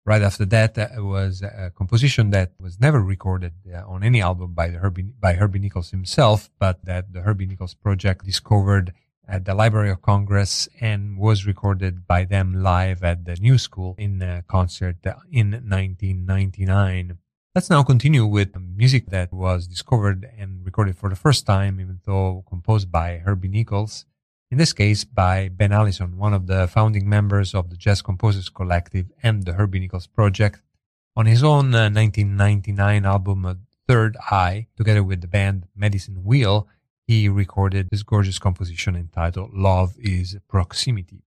Right after that uh, was a composition that was never recorded uh, on any album by the Herbie, by Herbie Nichols himself, but that the Herbie Nichols project discovered at the Library of Congress and was recorded by them live at the New School in a concert in 1999. Let's now continue with music that was discovered and recorded for the first time, even though composed by Herbie Nichols in this case by Ben Allison, one of the founding members of the Jazz Composers Collective and the Herbie Nichols Project. On his own uh, 1999 album uh, Third Eye, together with the band Medicine Wheel, he recorded this gorgeous composition entitled Love is Proximity.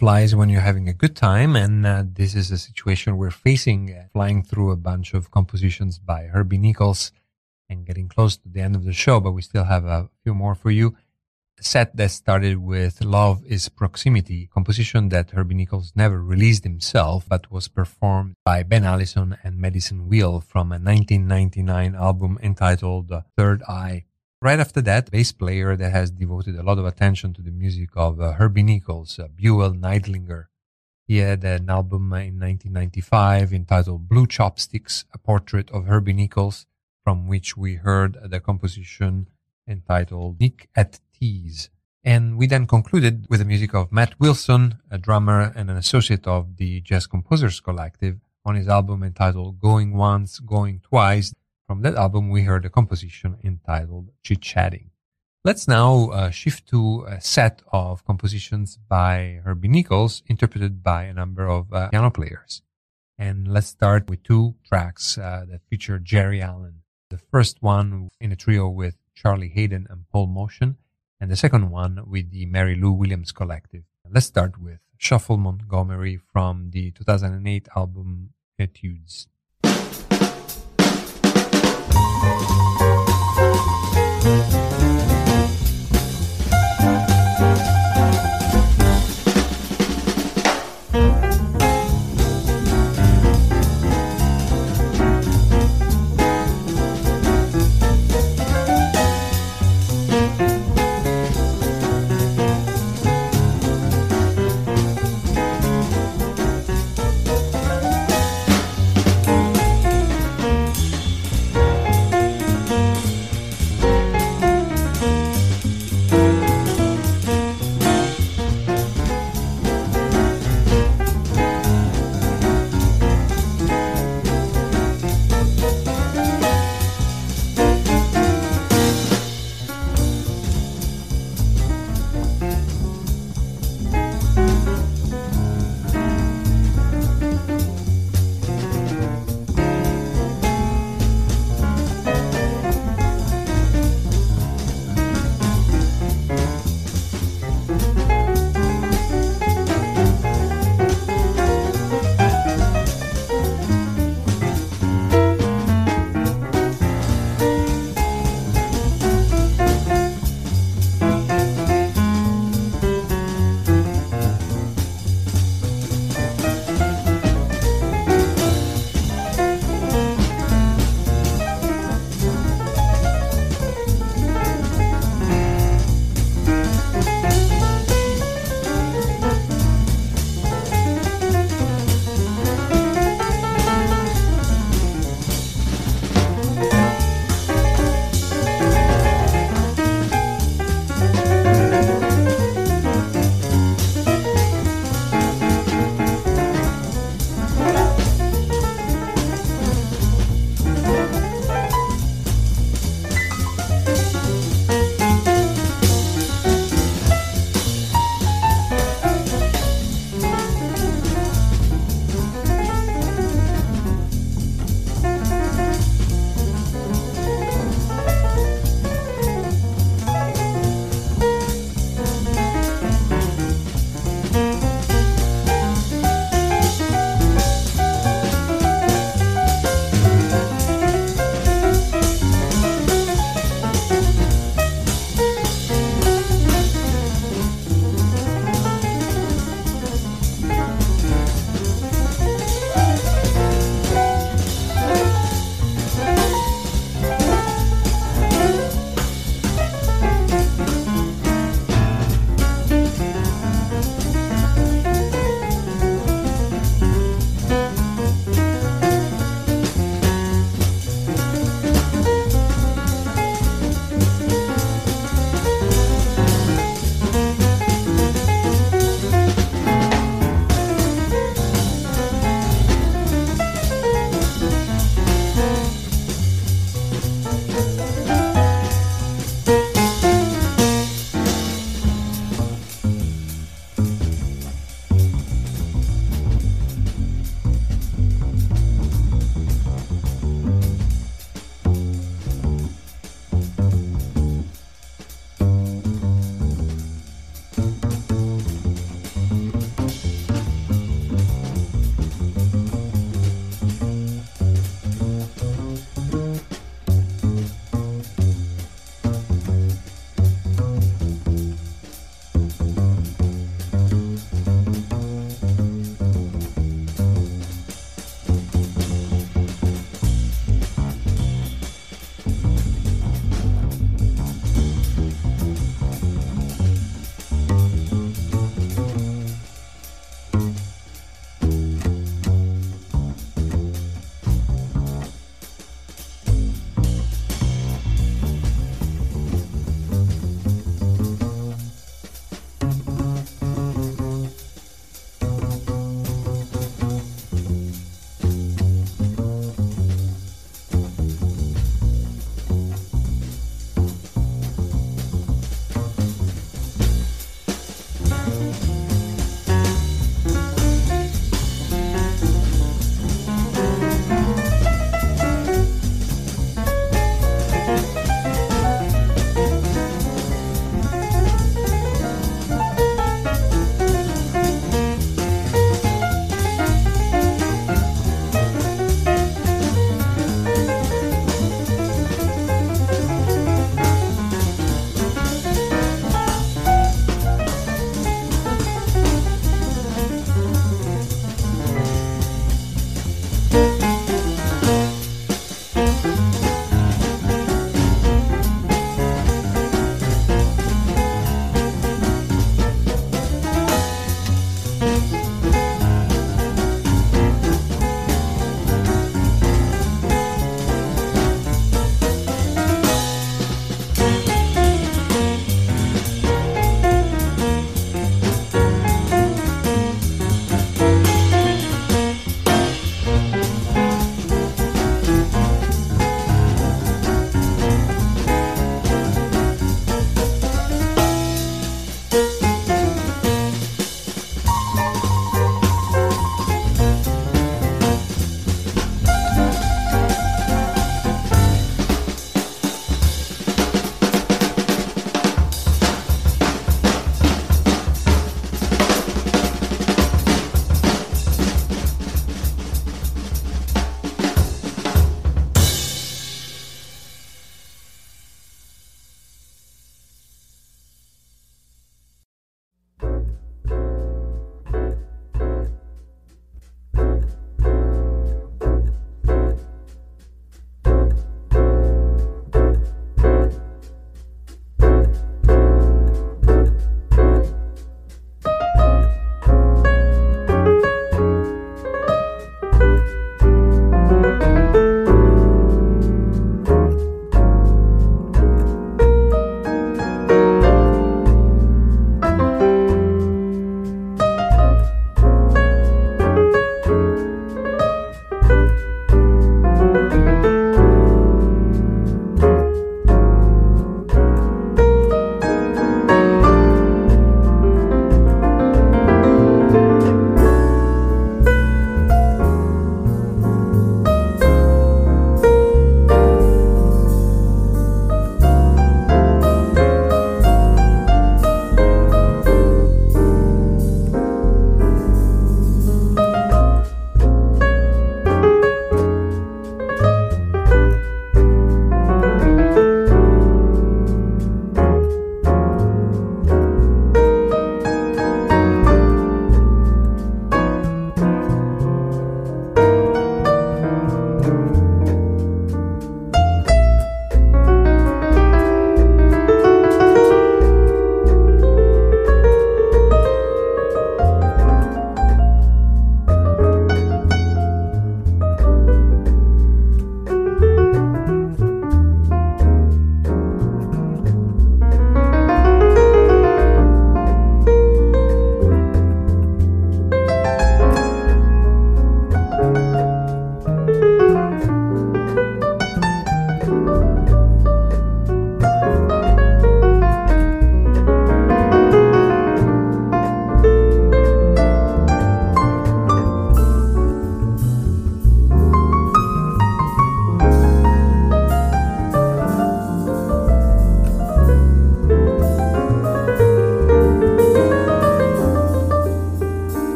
Flies when you're having a good time, and uh, this is a situation we're facing, uh, flying through a bunch of compositions by Herbie Nichols and getting close to the end of the show, but we still have a few more for you. A set that started with Love is Proximity, composition that Herbie Nichols never released himself, but was performed by Ben Allison and Medicine Wheel from a 1999 album entitled Third Eye. Right after that, bass player that has devoted a lot of attention to the music of uh, Herbie Nichols, uh, Buell Neidlinger. He had an album in 1995 entitled Blue Chopsticks, a portrait of Herbie Nichols, from which we heard the composition entitled Nick at T's. And we then concluded with the music of Matt Wilson, a drummer and an associate of the Jazz Composers Collective, on his album entitled Going Once, Going Twice, from that album, we heard a composition entitled Chit Chatting. Let's now uh, shift to a set of compositions by Herbie Nichols, interpreted by a number of uh, piano players. And let's start with two tracks uh, that feature Geri Allen. The first one in a trio with Charlie Haden and Paul Motian, and the second one with the Mary Lou Williams Collective. Let's start with Shuffle Montgomery from the 2008 album Etudes. Thank you.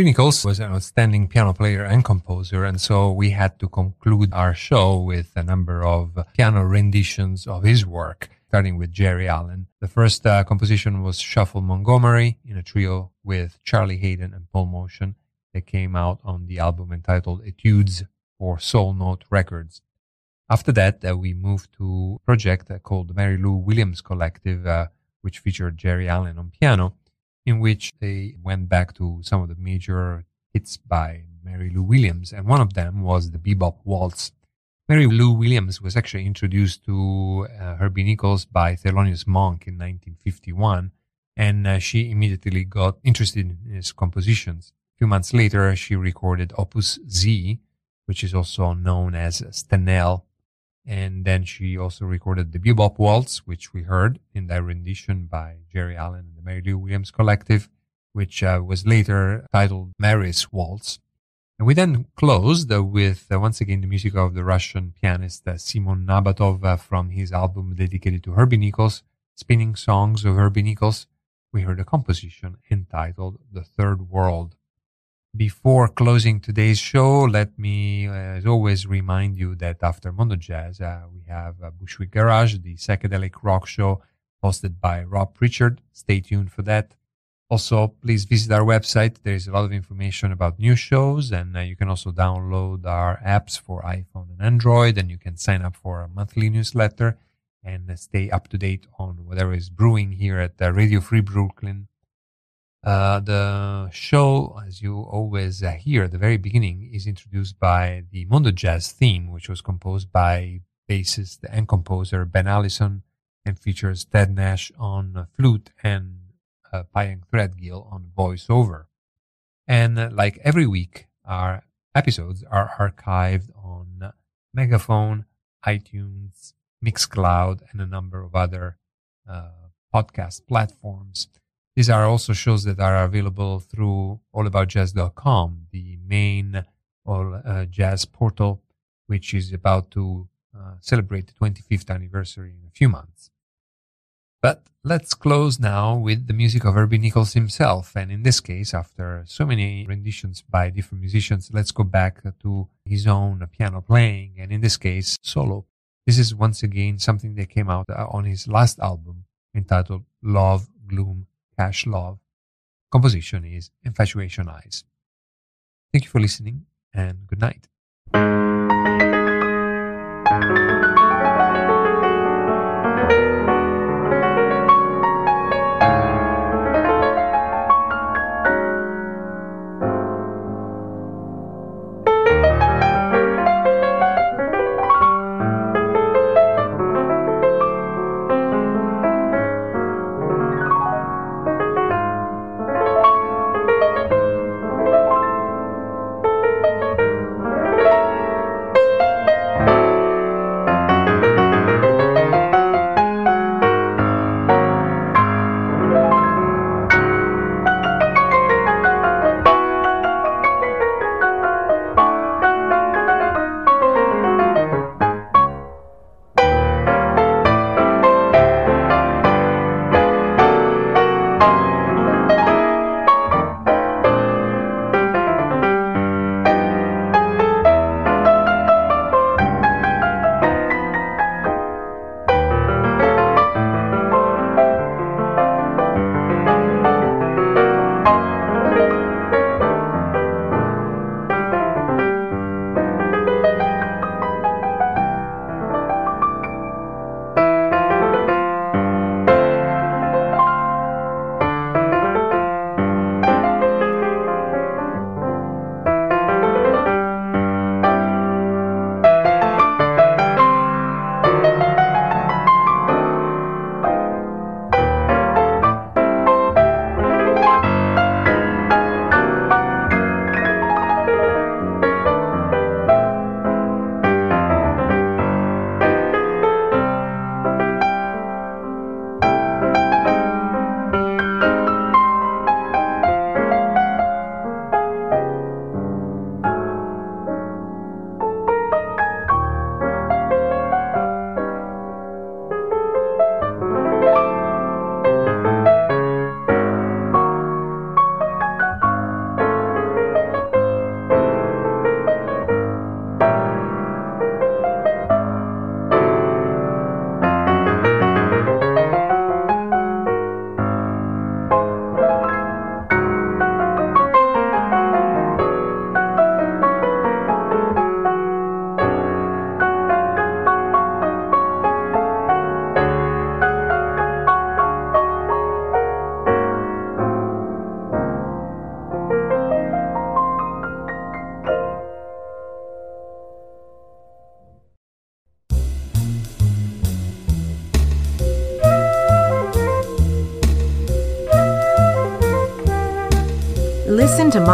Herbie Nichols was an outstanding piano player and composer, and so we had to conclude our show with a number of piano renditions of his work, starting with Geri Allen. The first uh, composition was Shuffle Montgomery in a trio with Charlie Haden and Paul Motian that came out on the album entitled Etudes for Soul Note Records. After that, uh, we moved to a project uh, called Mary Lou Williams Collective, uh, which featured Geri Allen on piano, in which they went back to some of the major hits by Mary Lou Williams, and one of them was the Bebop Waltz. Mary Lou Williams was actually introduced to uh, Herbie Nichols by Thelonious Monk in 1951, and uh, she immediately got interested in his compositions. A few months later, she recorded Opus Z, which is also known as Stenelle, and then she also recorded the Bebop Waltz, which we heard in that rendition by Geri Allen and the Mary Lou Williams Collective, which uh, was later titled Mary's Waltz. And we then closed uh, with uh, once again the music of the Russian pianist uh, Simon Nabatov uh, from his album dedicated to Herbie Nichols, Spinning Songs of Herbie Nichols. We heard a composition entitled The Third World. Before closing today's show, let me, uh, as always, remind you that after Mondo Jazz, uh, we have uh, Bushwick Garage, the psychedelic rock show hosted by Rob Pritchard. Stay tuned for that. Also, please visit our website. There's a lot of information about new shows, and uh, you can also download our apps for iPhone and Android, and you can sign up for a monthly newsletter and stay up to date on whatever is brewing here at uh, Radio Free Brooklyn uh, the show, as you always uh, hear at the very beginning, is introduced by the Mondo Jazz theme, which was composed by bassist and composer Ben Allison and features Ted Nash on flute and uh, Payam Threadgill on voiceover. And uh, like every week, our episodes are archived on Megaphone, iTunes, Mixcloud, and a number of other uh, podcast platforms. These are also shows that are available through allaboutjazz.com, the main all uh, jazz portal, which is about to uh, celebrate the 25th anniversary in a few months. But let's close now with the music of Herbie Nichols himself. And in this case, after so many renditions by different musicians, let's go back to his own piano playing. And in this case, solo. This is once again something that came out uh, on his last album entitled Love, Gloom, Cash Love. Composition is Infatuation Eyes. Thank you for listening and good night.